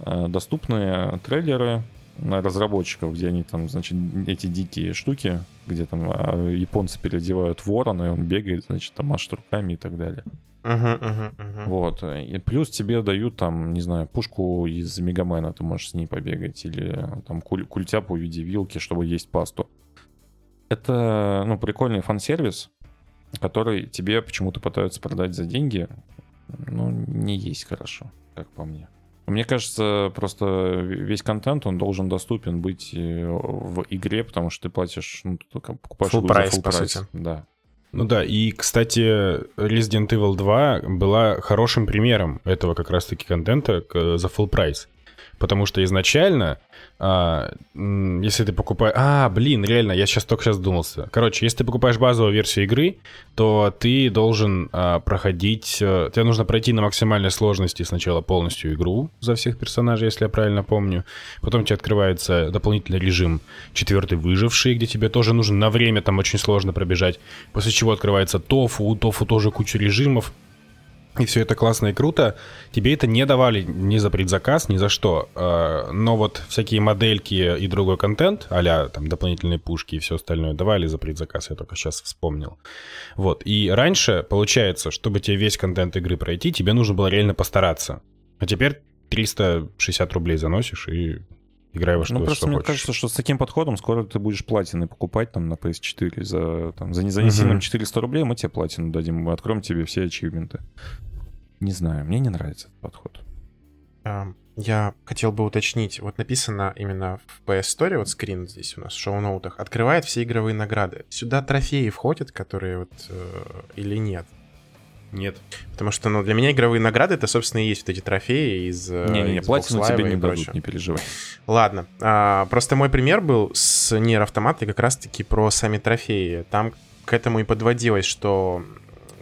Speaker 6: а, доступны трейлеры разработчиков, где они там, значит, эти дикие штуки, где там а, японцы переодевают ворона, и он бегает, значит, там машет руками и так далее.
Speaker 2: Мгм, мгм, мгм.
Speaker 6: Вот. И плюс тебе дают там, не знаю, пушку из Мегамена, ты можешь с ней побегать, или там куль- культяпу в виде вилки, чтобы есть пасту. Это, ну, прикольный фан-сервис, который тебе почему-то пытаются продать за деньги, ну, не есть хорошо, как по мне. Мне кажется, просто весь контент, он должен доступен быть э, в игре, потому что ты платишь, ну, ты только покупаешь
Speaker 2: Full
Speaker 6: игру за
Speaker 2: price,
Speaker 6: full
Speaker 2: по
Speaker 6: price.
Speaker 2: сути.
Speaker 6: Да.
Speaker 1: Ну да, и, кстати, Resident Evil 2 была хорошим примером этого как раз-таки контента за full price. Потому что изначально, а, если ты покупаешь... А, блин, реально, я сейчас только сейчас думался. Короче, если ты покупаешь базовую версию игры, то ты должен а, проходить... э, Тебе нужно пройти на максимальной сложности сначала полностью игру за всех персонажей, если я правильно помню. Потом тебе открывается дополнительный режим четвертый выживший, где тебе тоже нужно на время там очень сложно пробежать. После чего открывается тофу, у тофу тоже куча режимов. И все это классно и круто. Тебе это не давали ни за предзаказ, ни за что. Э, Но вот всякие модельки и другой контент, а там дополнительные пушки и все остальное давали за предзаказ, я только сейчас вспомнил. Вот. И раньше, получается, чтобы тебе весь контент игры пройти, тебе нужно было реально постараться. А теперь 360 рублей заносишь и играй во что,
Speaker 6: ну,
Speaker 1: что
Speaker 6: просто мне
Speaker 1: хочешь.
Speaker 6: кажется, что с таким подходом скоро ты будешь платины покупать там на PS4 за, там, за занеси
Speaker 1: Мгм.
Speaker 6: нам 400 рублей, мы тебе платину дадим, мы откроем тебе все ачивменты. Не знаю, мне не нравится этот подход.
Speaker 2: А, Я хотел бы уточнить, вот написано именно в PS Story, вот скрин здесь у нас в шоу-ноутах, открывает все игровые награды. Сюда трофеи входят, которые вот, э, или нет?
Speaker 1: Нет.
Speaker 2: Потому что, ну, для меня игровые награды, это, собственно, и есть вот эти трофеи из э,
Speaker 6: Не-не-не,
Speaker 2: Xbox
Speaker 6: платину
Speaker 2: Live
Speaker 6: тебе не дадут, не переживай.
Speaker 2: Ладно. А, просто мой пример был с Нир Автоматой как раз-таки про сами трофеи. Там к этому и подводилось, что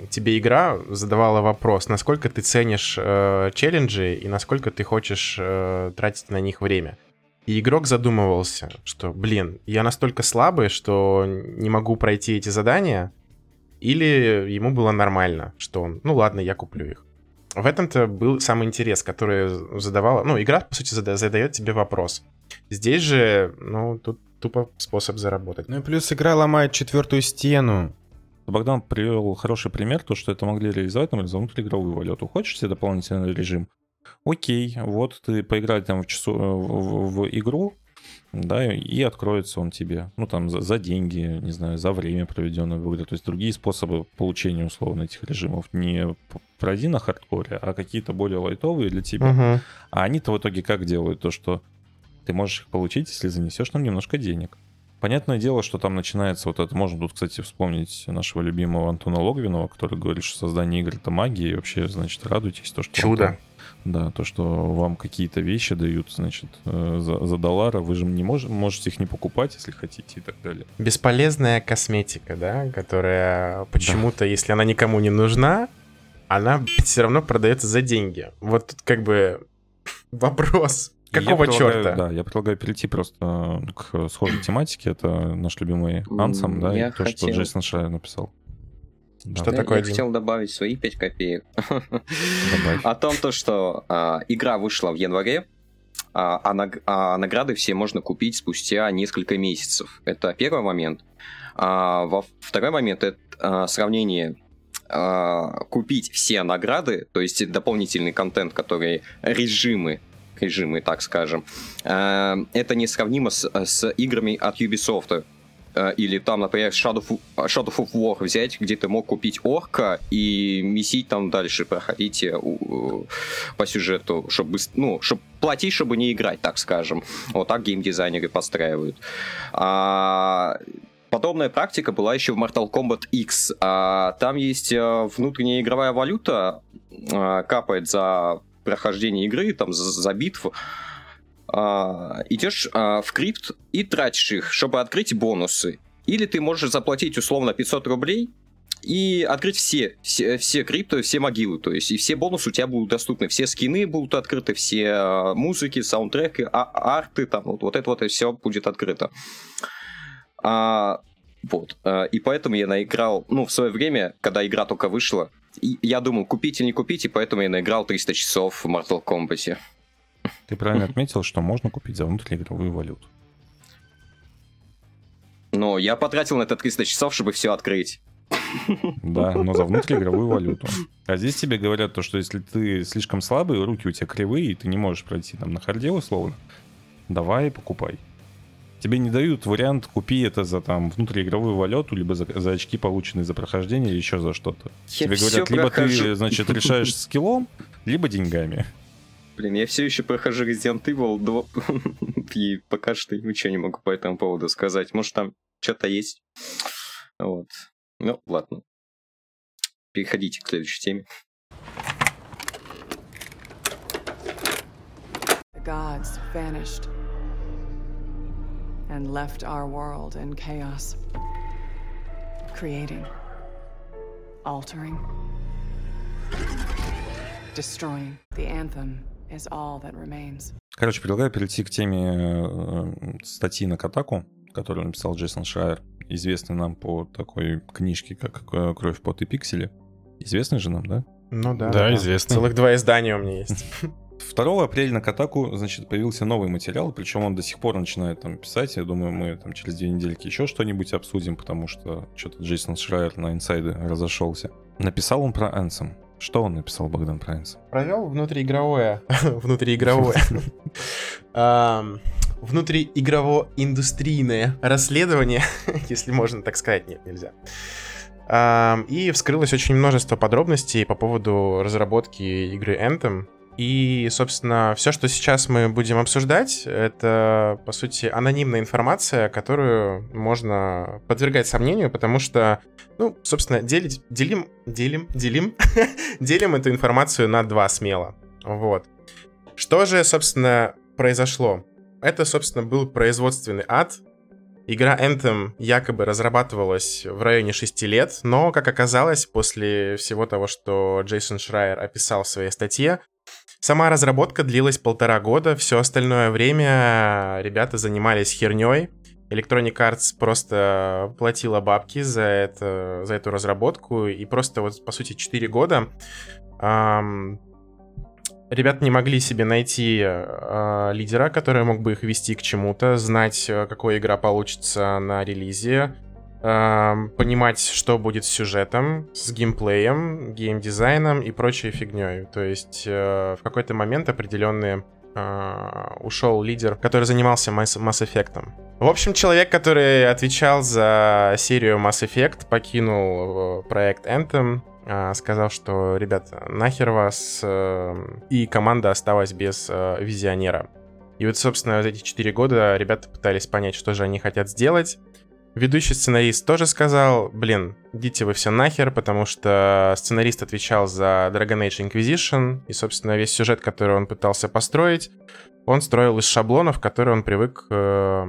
Speaker 2: тебе игра задавала вопрос, насколько ты ценишь э, челленджи и насколько ты хочешь э, тратить на них время. И игрок задумывался, что, блин, я настолько слабый, что не могу пройти эти задания, или ему было нормально, что он, ну ладно, я куплю их. В этом-то был самый интерес, который задавала... Ну, игра, по сути, зада- задает тебе вопрос. Здесь же, ну, тут тупо способ заработать.
Speaker 1: Ну и плюс игра ломает четвертую стену.
Speaker 6: Богдан привел хороший пример, то, что это могли реализовать, например, за внутриигровую валюту. Хочешь себе дополнительный режим? окей, вот ты поиграй там в, часу, в, в игру, да, и откроется он тебе, ну, там, за, за деньги, не знаю, за время, проведенное в игре. То есть другие способы получения, условно, этих режимов. Не пройди на хардкоре, а какие-то более лайтовые для тебя.
Speaker 2: Мгм.
Speaker 6: А они-то в итоге как делают? То, что ты можешь их получить, если занесешь нам немножко денег. Понятное дело, что там начинается вот это. Можно тут, кстати, вспомнить нашего любимого Антона Логвинова, который говорит, что создание игр — это магия, и вообще, значит, радуйтесь. То, что
Speaker 2: Чудо.
Speaker 6: там- да, то, что вам какие-то вещи дают, значит, э, за, за доллары, вы же не мож- можете их не покупать, если хотите, и так далее.
Speaker 2: Бесполезная косметика, да, которая почему-то, если она никому не нужна, она все равно продается за деньги. Вот тут как бы вопрос.
Speaker 6: Я
Speaker 2: Какого
Speaker 6: предлагаю-
Speaker 2: черта?
Speaker 6: Да, я предлагаю перейти просто э, к схожей тематике. Это наш любимый Ансам, да,
Speaker 4: Я
Speaker 6: и то, что Джейсон Шрайер написал.
Speaker 2: Что
Speaker 4: Я-
Speaker 2: такое,
Speaker 4: Я
Speaker 2: Дим?
Speaker 4: хотел добавить свои 5 копеек.
Speaker 6: добавь.
Speaker 4: О том, то, что а, игра вышла в январе, а, а наг- а награды все можно купить спустя несколько месяцев. Это первый момент. А, во второй момент это а, сравнение а, купить все награды, то есть дополнительный контент, который режимы, режимы, так скажем, а, это несравнимо с, с играми от Ubisoft. А, Или там, например, Shadow of, Shadow of War взять, где ты мог купить орка и месить там дальше, проходить э, у- по сюжету, чтобы, ну, чтобы платить, чтобы не играть, так скажем. Вот так геймдизайнеры подстраивают. А, Подобная практика была еще в Mortal Kombat X. А, Там есть э, внутренняя игровая валюта, а, капает за прохождение игры, там, за, за битву. А, Идешь а, в крипт и тратишь их, чтобы открыть бонусы. Или ты можешь заплатить условно 500 рублей и открыть все, все, все крипто, все могилы, то есть и все бонусы у тебя будут доступны, все скины будут открыты, все э, музыки, саундтреки, а- арты, там вот, вот это вот все будет открыто. А, вот, и поэтому я наиграл, ну, в свое время, когда игра только вышла, и я думал, купить или не купить, и поэтому я наиграл 300 часов в Mortal Kombat.
Speaker 6: Ты правильно отметил, что можно купить за внутриигровую валюту.
Speaker 4: Но я потратил на это 300 часов, чтобы все открыть.
Speaker 6: Да, но за внутриигровую валюту. А здесь тебе говорят то, что если ты слишком слабый, руки у тебя кривые, и ты не можешь пройти там на харде условно, давай покупай. Тебе не дают вариант, купи это за там внутриигровую валюту, либо за, за очки, полученные за прохождение, или еще за что-то.
Speaker 4: Я
Speaker 6: Тебе говорят, либо
Speaker 4: прохожу.
Speaker 6: ты, значит, решаешь скиллом, либо деньгами.
Speaker 4: Блин, я все еще прохожу Resident Evil 2, и пока что ничего не могу по этому поводу сказать. Может, там что-то есть. Вот. Ну, ладно. Переходите к следующей теме.
Speaker 9: Gods vanished and left our world in chaos. Creating, altering, destroying. The anthem is all that remains.
Speaker 6: Короче, предлагаю перейти к теме э, статьи на Катаку, которую написал Джейсон Шрайер, известный нам по такой книжке, как э, «Кровь, пот и пиксели». Известный же нам, да?
Speaker 2: Ну да.
Speaker 1: Да, известно.
Speaker 2: Целых два издания у меня есть.
Speaker 6: 2 апреля на Катаку, значит, появился новый материал, причем он до сих пор начинает там писать. Я думаю, мы там через две недельки еще что-нибудь обсудим, потому что что-то Джейсон Шрайер на инсайды разошелся. Написал он про Энсом. Что он написал, Богдан, про Энсом?
Speaker 2: Провел внутриигровое. внутриигровое. Внутриигрово-индустрийное расследование, если можно так сказать. Нет, нельзя. И вскрылось очень множество подробностей по поводу разработки игры Anthem. И, собственно, все, что сейчас мы будем обсуждать, это, по сути, анонимная информация, которую можно подвергать сомнению, потому что, ну, собственно, делить, делим, делим, делим, делим эту информацию на два смело. Вот. Что же, собственно, произошло? Это, собственно, был производственный ад. Игра Anthem якобы разрабатывалась в районе 6 лет, но, как оказалось, после всего того, что Джейсон Шрайер описал в своей статье, сама разработка длилась полтора года, все остальное время ребята занимались херней. Electronic Arts просто платила бабки за, это, за эту разработку, и просто вот, по сути, 4 года ам, ребята не могли себе найти э, лидера, который мог бы их вести к чему-то, знать, э, какая игра получится на релизе. Эм, понимать, что будет с сюжетом, с геймплеем, геймдизайном и прочей фигней. То есть э, в какой-то момент определенные э, ушел лидер, который занимался Mass, Mass Effect. В общем, человек, который отвечал за серию Mass Effect, покинул э, проект Anthem, э, сказал, что, ребята, нахер вас, и команда осталась без визионера. И вот, собственно, за эти 4 года ребята пытались понять, что же они хотят сделать. Ведущий сценарист тоже сказал, блин, идите вы все нахер, потому что сценарист отвечал за Dragon Age Inquisition, и, собственно, весь сюжет, который он пытался построить, он строил из шаблонов, которые он привык э,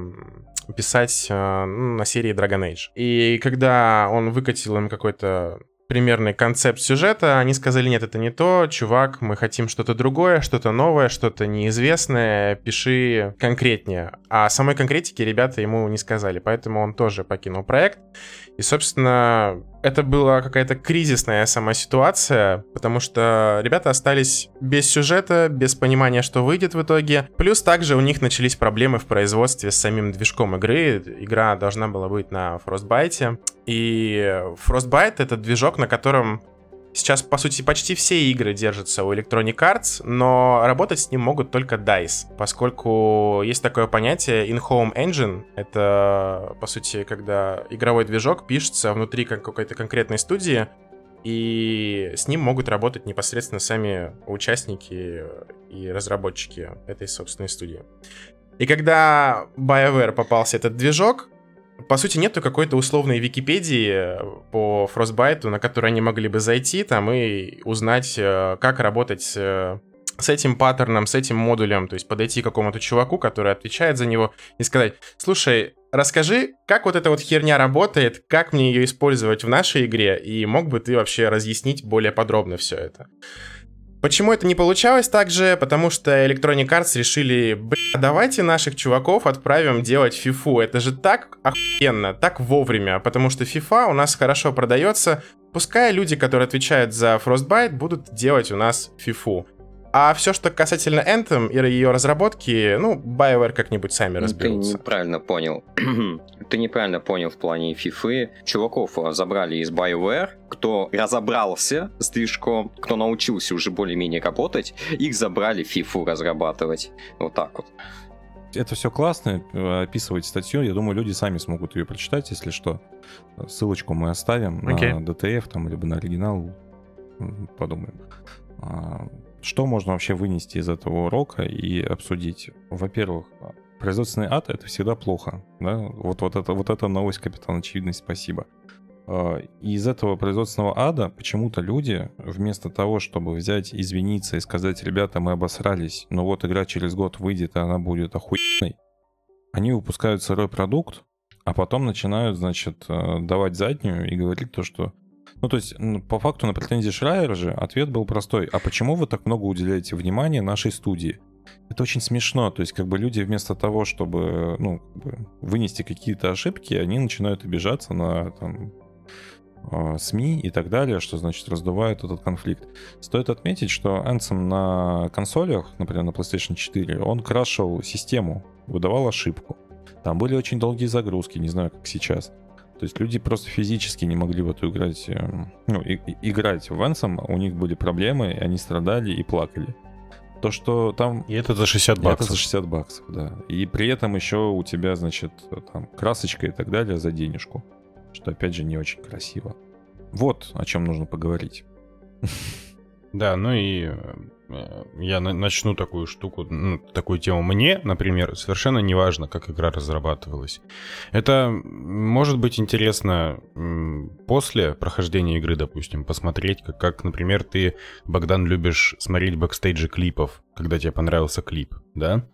Speaker 2: писать э, ну, на серии Dragon Age. И когда он выкатил им какой-то примерный концепт сюжета, они сказали, нет, это не то, чувак, мы хотим что-то другое, что-то новое, что-то неизвестное, пиши конкретнее. А самой конкретики ребята ему не сказали, поэтому он тоже покинул проект. И, собственно, это была какая-то кризисная сама ситуация, потому что ребята остались без сюжета, без понимания, что выйдет в итоге. Плюс также у них начались проблемы в производстве с самим движком игры. Игра должна была быть на Frostbite. И Frostbite — это движок, на котором Сейчас, по сути, почти все игры держатся у Electronic Arts, но работать с ним могут только DICE, поскольку есть такое понятие in-home engine. Это, по сути, когда игровой движок пишется внутри какой-то конкретной студии, и с ним могут работать непосредственно сами участники и разработчики этой собственной студии. И когда BioWare попался этот движок, по сути, нету какой-то условной Википедии э, по Frostbite, на которую они могли бы зайти там и узнать, э, как работать э, с этим паттерном, с этим модулем, то есть подойти к какому-то чуваку, который отвечает за него, и сказать, слушай, расскажи, как вот эта вот херня работает, как мне ее использовать в нашей игре, и мог бы ты вообще разъяснить более подробно все это. Почему это не получалось так же? Потому что Electronic Arts решили, бля, давайте наших чуваков отправим делать фифу. Это же так охуенно, так вовремя, потому что FIFA у нас хорошо продается. Пускай люди, которые отвечают за Frostbite, будут делать у нас фифу. А все, что касательно Anthem и ее разработки, ну, BioWare как-нибудь сами разберутся.
Speaker 4: Ты неправильно понял. Ты неправильно понял в плане FIFA. Чуваков а, забрали из BioWare, кто разобрался с движком, кто научился уже более-менее работать, их забрали FIFA разрабатывать. Вот так вот.
Speaker 6: Это все классно, э, описывать статью, я думаю, люди сами смогут ее прочитать, если что. Ссылочку мы оставим okay. на DTF там, либо на оригинал, подумаем. Что можно вообще вынести из этого урока и обсудить? Во-первых, производственный ад — это всегда плохо. Да? Вот, вот, это, вот эта новость, капитан Очевидность, спасибо. А, из этого производственного ада почему-то люди, вместо того, чтобы взять, извиниться и сказать, ребята, мы обосрались, но вот игра через год выйдет, и она будет охуенной, они выпускают сырой продукт, а потом начинают, значит, э, давать заднюю и говорить то, что ну, то есть, по факту на претензии Шрайера же ответ был простой. А почему вы так много уделяете внимания нашей студии? Это очень смешно. То есть, как бы люди вместо того, чтобы, ну, как бы вынести какие-то ошибки, они начинают обижаться на там, а, СМИ и так далее, что значит раздувает этот конфликт. Стоит отметить, что Anthem на консолях, например, на PlayStation 4, он крашил систему, выдавал ошибку. Там были очень долгие загрузки, не знаю, как сейчас. То есть люди просто физически не могли в эту играть, э, ну, и, и, играть в Венсом, у них были проблемы, они страдали и плакали. То, что там...
Speaker 1: И это за 60 баксов.
Speaker 6: Это за 60 баксов, да. И при этом еще у тебя, значит, там красочка и так далее за денежку. Что, опять же, не очень красиво. Вот о чем нужно поговорить.
Speaker 1: Да, ну и э, я начну такую штуку, такую тему. Мне, например, совершенно не важно, как игра разрабатывалась. Это может быть интересно после прохождения игры, допустим, посмотреть, как, как например, ты, Богдан, любишь смотреть бэкстейджи клипов, когда тебе понравился клип, да?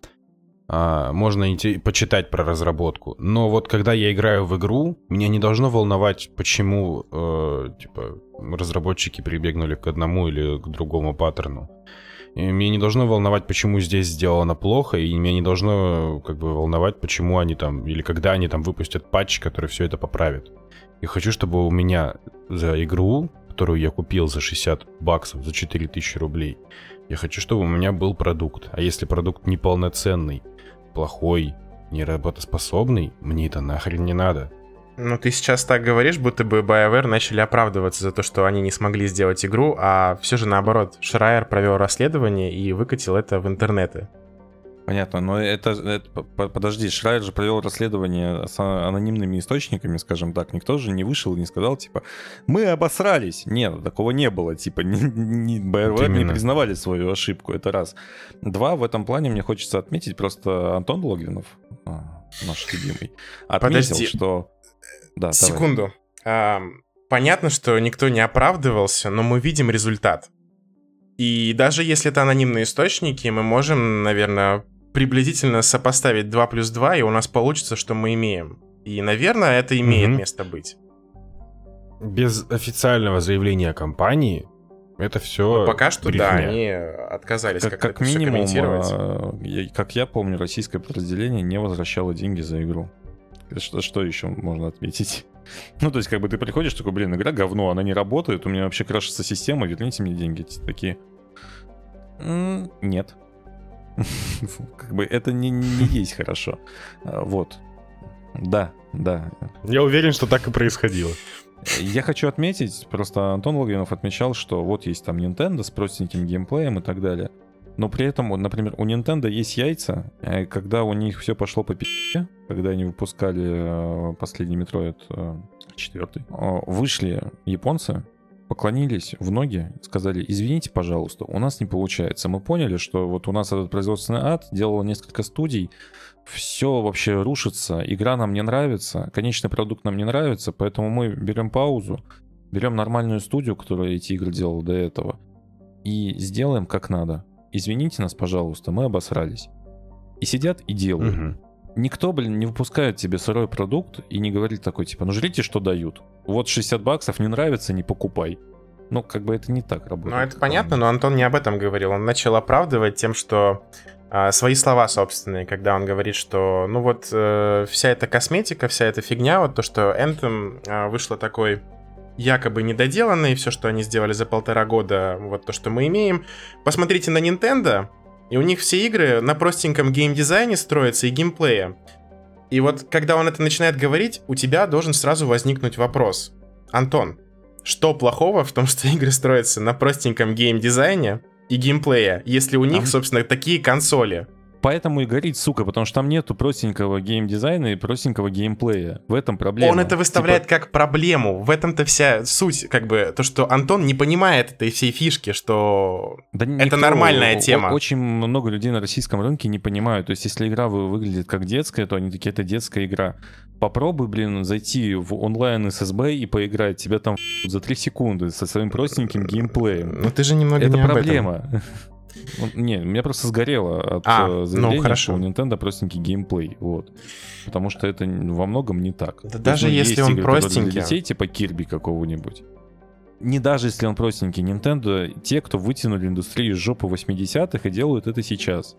Speaker 1: а, можно идти почитать про разработку. Но вот когда я играю в игру, меня не должно волновать, почему э, типа разработчики прибегнули к одному или к другому паттерну. И меня не должно волновать, почему здесь сделано плохо, и меня не должно как бы волновать, почему они там, или когда они там выпустят патч, который все это поправит. Я хочу, чтобы у меня за игру, которую я купил за 60 баксов, за 4000 рублей, я хочу, чтобы у меня был продукт. А если продукт неполноценный, плохой, неработоспособный, мне это нахрен не надо.
Speaker 2: Ну, ты сейчас так говоришь, будто бы BioWare начали оправдываться за то, что они не смогли сделать игру, а все же наоборот, Шрайер провел расследование и выкатил это в интернеты.
Speaker 6: Понятно, но это, это по- подожди, Шрайер же провел расследование с а- анонимными источниками, скажем так. Никто же не вышел и не сказал, типа, мы обосрались. Нет, такого не было. Типа, не, не, BioWare не признавали свою ошибку, это раз. Два, в этом плане мне хочется отметить просто Антон Логвинов, а, наш любимый, отметил,
Speaker 2: Подожди.
Speaker 6: что... Да, давай.
Speaker 2: Секунду. Ам, понятно, что никто не оправдывался, но мы видим результат. И даже если это анонимные источники, мы можем, наверное, приблизительно сопоставить 2 плюс 2, и у нас получится, что мы имеем. И, наверное, это имеет
Speaker 1: Мгм.
Speaker 2: место быть.
Speaker 1: Без официального заявления компании это все
Speaker 2: Но пока что, да, они отказались
Speaker 6: Как,
Speaker 2: как-то
Speaker 6: как
Speaker 2: всё
Speaker 6: минимум,
Speaker 2: комментировать.
Speaker 6: а, я- как я помню, российское подразделение не возвращало деньги за игру. Что, что еще можно отметить? Ну, то есть, как бы ты приходишь, такой, блин, игра говно, она не работает, у меня вообще крашится система, верните мне деньги. Эти Такие, «М, нет. Как бы это не, не есть хорошо. А, Вот. Да, да.
Speaker 1: Я уверен, что так и происходило.
Speaker 6: Я хочу отметить, просто Антон Логвинов отмечал, что вот есть там Nintendo с простеньким геймплеем и так далее. Но при этом, например, у Nintendo есть яйца, э, когда у них все пошло по пи***е, когда они выпускали э, последний Metroid э, четвертый, вышли японцы, поклонились в ноги, сказали, извините, пожалуйста, у нас не получается. Мы поняли, что вот у нас этот производственный ад делало несколько студий, все вообще рушится, игра нам не нравится, конечный продукт нам не нравится, поэтому мы берем паузу, берем нормальную студию, которая эти игры делала до этого, и сделаем как надо. Извините нас, пожалуйста, мы обосрались. И сидят и делают.
Speaker 1: Мгм.
Speaker 6: Никто, блин, не выпускает тебе сырой продукт и не говорит такой, типа, ну жрите, что дают. Вот 60 баксов, не нравится, не покупай. Ну, как бы это не так работает.
Speaker 2: Ну, это понятно, но Антон не об этом говорил. Он начал оправдывать тем, что а, свои слова собственные, когда он говорит, что, ну вот, э, вся эта косметика, вся эта фигня, вот то, что Anthem а, вышло такой якобы недоделанный, все, что они сделали за полтора года, вот то, что мы имеем. Посмотрите на Nintendo, и у них все игры на простеньком геймдизайне строятся и геймплее. И вот, когда он это начинает говорить, у тебя должен сразу возникнуть вопрос. Антон, что плохого в том, что игры строятся на простеньком геймдизайне и геймплее, если у них, собственно, такие консоли?
Speaker 6: Поэтому и горит, сука, потому что там нету простенького геймдизайна и простенького геймплея. В этом проблема.
Speaker 2: Он это выставляет
Speaker 6: Типа,
Speaker 2: как проблему. В этом-то вся суть, как бы, то, что Антон не понимает этой всей фишки, что
Speaker 6: да
Speaker 2: это
Speaker 6: никто-
Speaker 2: нормальная тема.
Speaker 6: Очень много людей на российском рынке не понимают. То есть, если игра вы- выглядит как детская, то они такие, это детская игра. Попробуй, блин, зайти в онлайн ССБ и поиграть. Тебя там за 3 секунды со своим простеньким геймплеем.
Speaker 2: Ну ты же немного
Speaker 6: Это
Speaker 2: не об этом.
Speaker 6: Ну, Не, у меня просто сгорело от
Speaker 2: А,
Speaker 6: э,
Speaker 2: ну,
Speaker 6: заявления,
Speaker 2: хорошо.
Speaker 6: что у Nintendo простенький геймплей, вот. Потому что это во многом не так.
Speaker 2: Да
Speaker 6: То
Speaker 2: даже
Speaker 6: ну,
Speaker 2: если
Speaker 6: есть
Speaker 2: он
Speaker 6: игры, которые для
Speaker 2: простенький.
Speaker 6: детей, типа Кирби какого-нибудь. Не даже если он простенький. Nintendo, те, кто вытянули индустрию из жопы 80-х и делают это сейчас.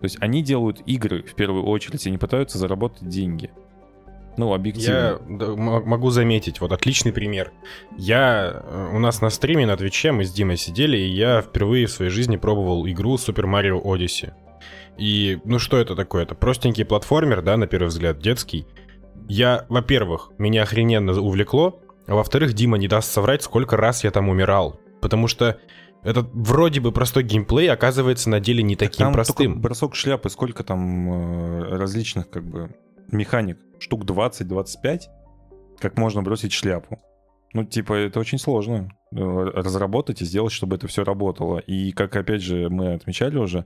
Speaker 6: То есть они делают игры в первую очередь, и не пытаются заработать деньги. Ну, объективно.
Speaker 1: Я могу заметить, вот отличный пример. Я э, у нас на стриме на Твиче мы с Димой сидели, и я впервые в своей жизни пробовал игру Super Mario Odyssey. И, ну что это такое? Это простенький платформер, да, на первый взгляд, детский. Я, во-первых, меня охрененно увлекло, а во-вторых, Дима не даст соврать, сколько раз я там умирал. Потому что этот вроде бы простой геймплей оказывается на деле не таким
Speaker 6: Там
Speaker 1: простым.
Speaker 6: только бросок шляпы, сколько там э, различных как бы механик? Штук 20-25? Как можно бросить шляпу? Ну, типа, это очень сложно э, разработать и сделать, чтобы это все работало. И, как, опять же, мы отмечали уже,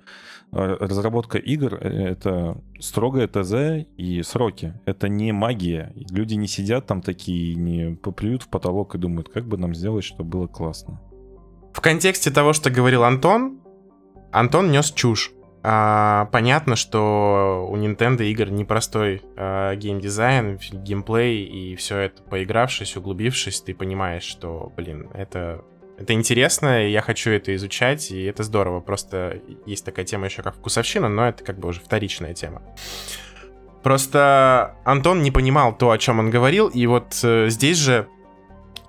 Speaker 6: э, разработка игр — это строгое ТЗ и сроки. Это не магия. Люди не сидят там такие, не поплюют в потолок и думают, как бы нам сделать, чтобы было классно.
Speaker 2: В контексте того, что говорил Антон, Антон нес чушь. А, понятно, что у Nintendo игр непростой а, геймдизайн, геймплей, и все это поигравшись, углубившись, ты понимаешь, что, блин, это, это интересно, и я хочу это изучать, и это здорово. Просто есть такая тема еще как вкусовщина, но это как бы уже вторичная тема. Просто Антон не понимал то, о чем он говорил, и вот э, здесь же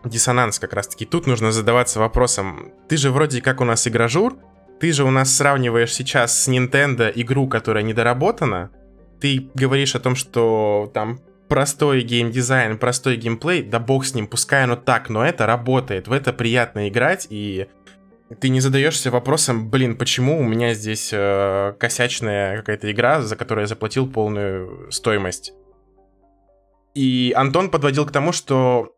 Speaker 2: диссонанс как раз-таки. Тут нужно задаваться вопросом, ты же вроде как у нас игражур, ты же у нас сравниваешь сейчас с Nintendo игру, которая недоработана, ты говоришь о том, что там простой геймдизайн, простой геймплей, да бог с ним, пускай оно так, но это работает, в это приятно играть, и ты не задаешься вопросом, блин, почему у меня здесь э, косячная какая-то игра, за которую я заплатил полную стоимость. И Антон подводил к тому, что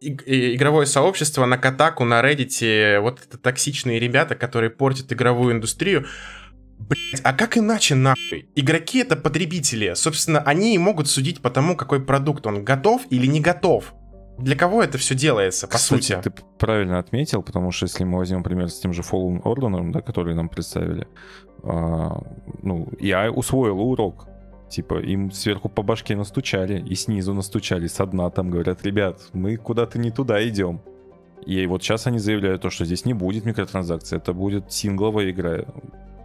Speaker 2: игровое сообщество на Катаку, на Reddit, вот это токсичные ребята, которые портят игровую индустрию. Блять, а как иначе нахуй? Игроки это потребители. Собственно, они и могут судить по тому, какой продукт он готов или не готов. Для кого это все делается, по
Speaker 6: Кстати,
Speaker 2: сути?
Speaker 6: ты правильно отметил, потому что если мы возьмем пример с тем же Fallen Order, да, который нам представили, а, ну, я усвоил урок. Типа, им сверху по башке настучали, и снизу настучали, со дна там говорят, ребят, мы куда-то не туда идем. И вот сейчас они заявляют то, что здесь не будет микротранзакций, это будет сингловая игра.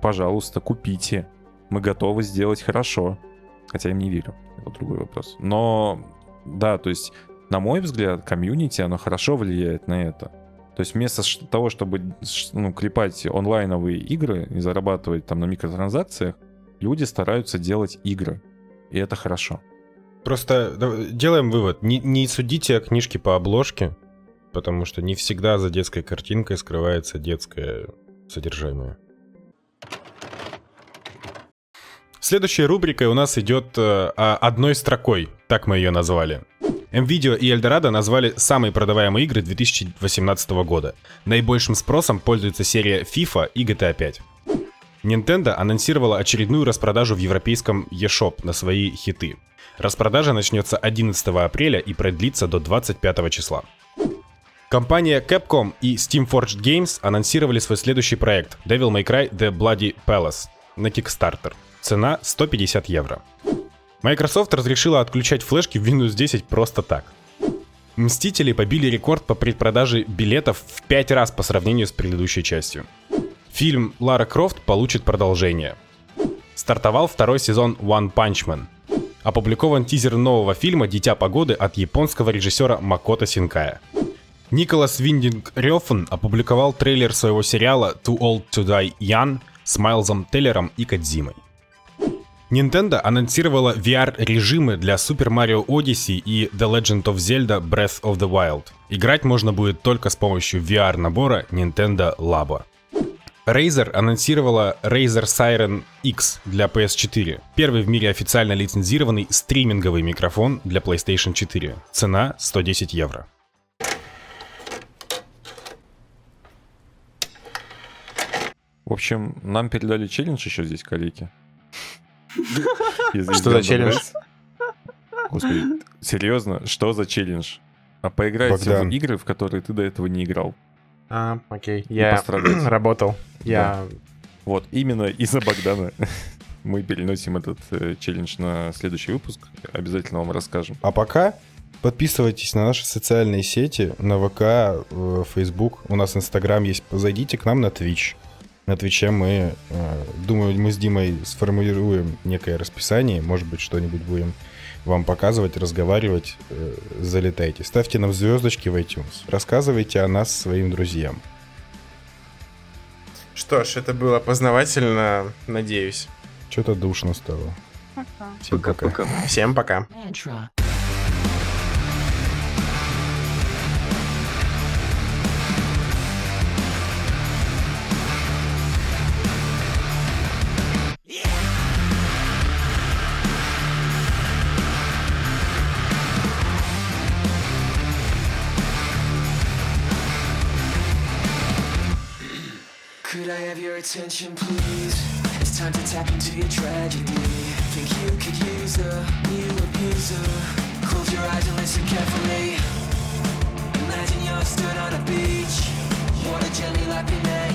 Speaker 6: Пожалуйста, купите. Мы готовы сделать хорошо. Хотя я им не верю, это другой вопрос. Но, да, то есть на мой взгляд, комьюнити, оно хорошо влияет на это. То есть вместо того, чтобы ну, клепать онлайновые игры и зарабатывать там на микротранзакциях, люди стараются делать игры. И это хорошо.
Speaker 1: Просто делаем вывод. Не, не судите книжки по обложке, потому что не всегда за детской картинкой скрывается детское содержимое. Следующая рубрика у нас идет э, одной строкой, так мы ее назвали. MVideo и Eldorado назвали самые продаваемые игры 2018 года. Наибольшим спросом пользуется серия FIFA и GTA 5. Nintendo анонсировала очередную распродажу в европейском eShop на свои хиты. Распродажа начнется 11 апреля и продлится до 25 числа. Компания Capcom и Steam Forged Games анонсировали свой следующий проект Devil May Cry The Bloody Palace на Kickstarter. Цена 150 евро. Microsoft разрешила отключать флешки в Windows 10 просто так. Мстители побили рекорд по предпродаже билетов в 5 раз по сравнению с предыдущей частью. Фильм «Лара Крофт» получит продолжение. Стартовал второй сезон One Punch Man. Опубликован тизер нового фильма «Дитя погоды» от японского режиссера Макото Синкая. Николас Виндинг Рёфен опубликовал трейлер своего сериала Too Old to Die Young с Майлзом Теллером и Кадзимой. Nintendo анонсировала VR-режимы для Super Mario Odyssey и The Legend of Zelda Breath of the Wild. Играть можно будет только с помощью VR-набора Nintendo Labo. Razer анонсировала Razer Siren X для PS4. Первый в мире официально лицензированный стриминговый микрофон для PlayStation 4. Цена 110 евро.
Speaker 6: В общем, нам передали челлендж еще здесь, коллеги.
Speaker 2: Что за челлендж?
Speaker 6: Господи, серьезно, что за челлендж? А поиграйте в игры, в которые ты до этого не играл.
Speaker 2: А, окей. Я работал. Я...
Speaker 6: Вот, именно из-за Богдана мы переносим этот э, челлендж на следующий выпуск. Обязательно вам расскажем.
Speaker 1: А пока подписывайтесь на наши социальные сети, на ВК, э, Facebook, у нас Инстаграм есть. Зайдите к нам на Twitch. На Твиче мы, э, думаю, мы с Димой сформулируем некое расписание, может быть, что-нибудь будем вам показывать, разговаривать. Э, Залетайте. Ставьте нам звездочки в iTunes. Рассказывайте о нас своим друзьям.
Speaker 2: Что ж, это было познавательно, надеюсь.
Speaker 1: Что-то душно стало.
Speaker 5: Пока.
Speaker 1: Всем пока.
Speaker 4: Пока-пока.
Speaker 2: Всем пока.
Speaker 10: Attention, please? It's time to tap into your tragedy. Think you could use a new abuser? Close your eyes and listen carefully. Imagine you're stood on a beach. Water gently lapping at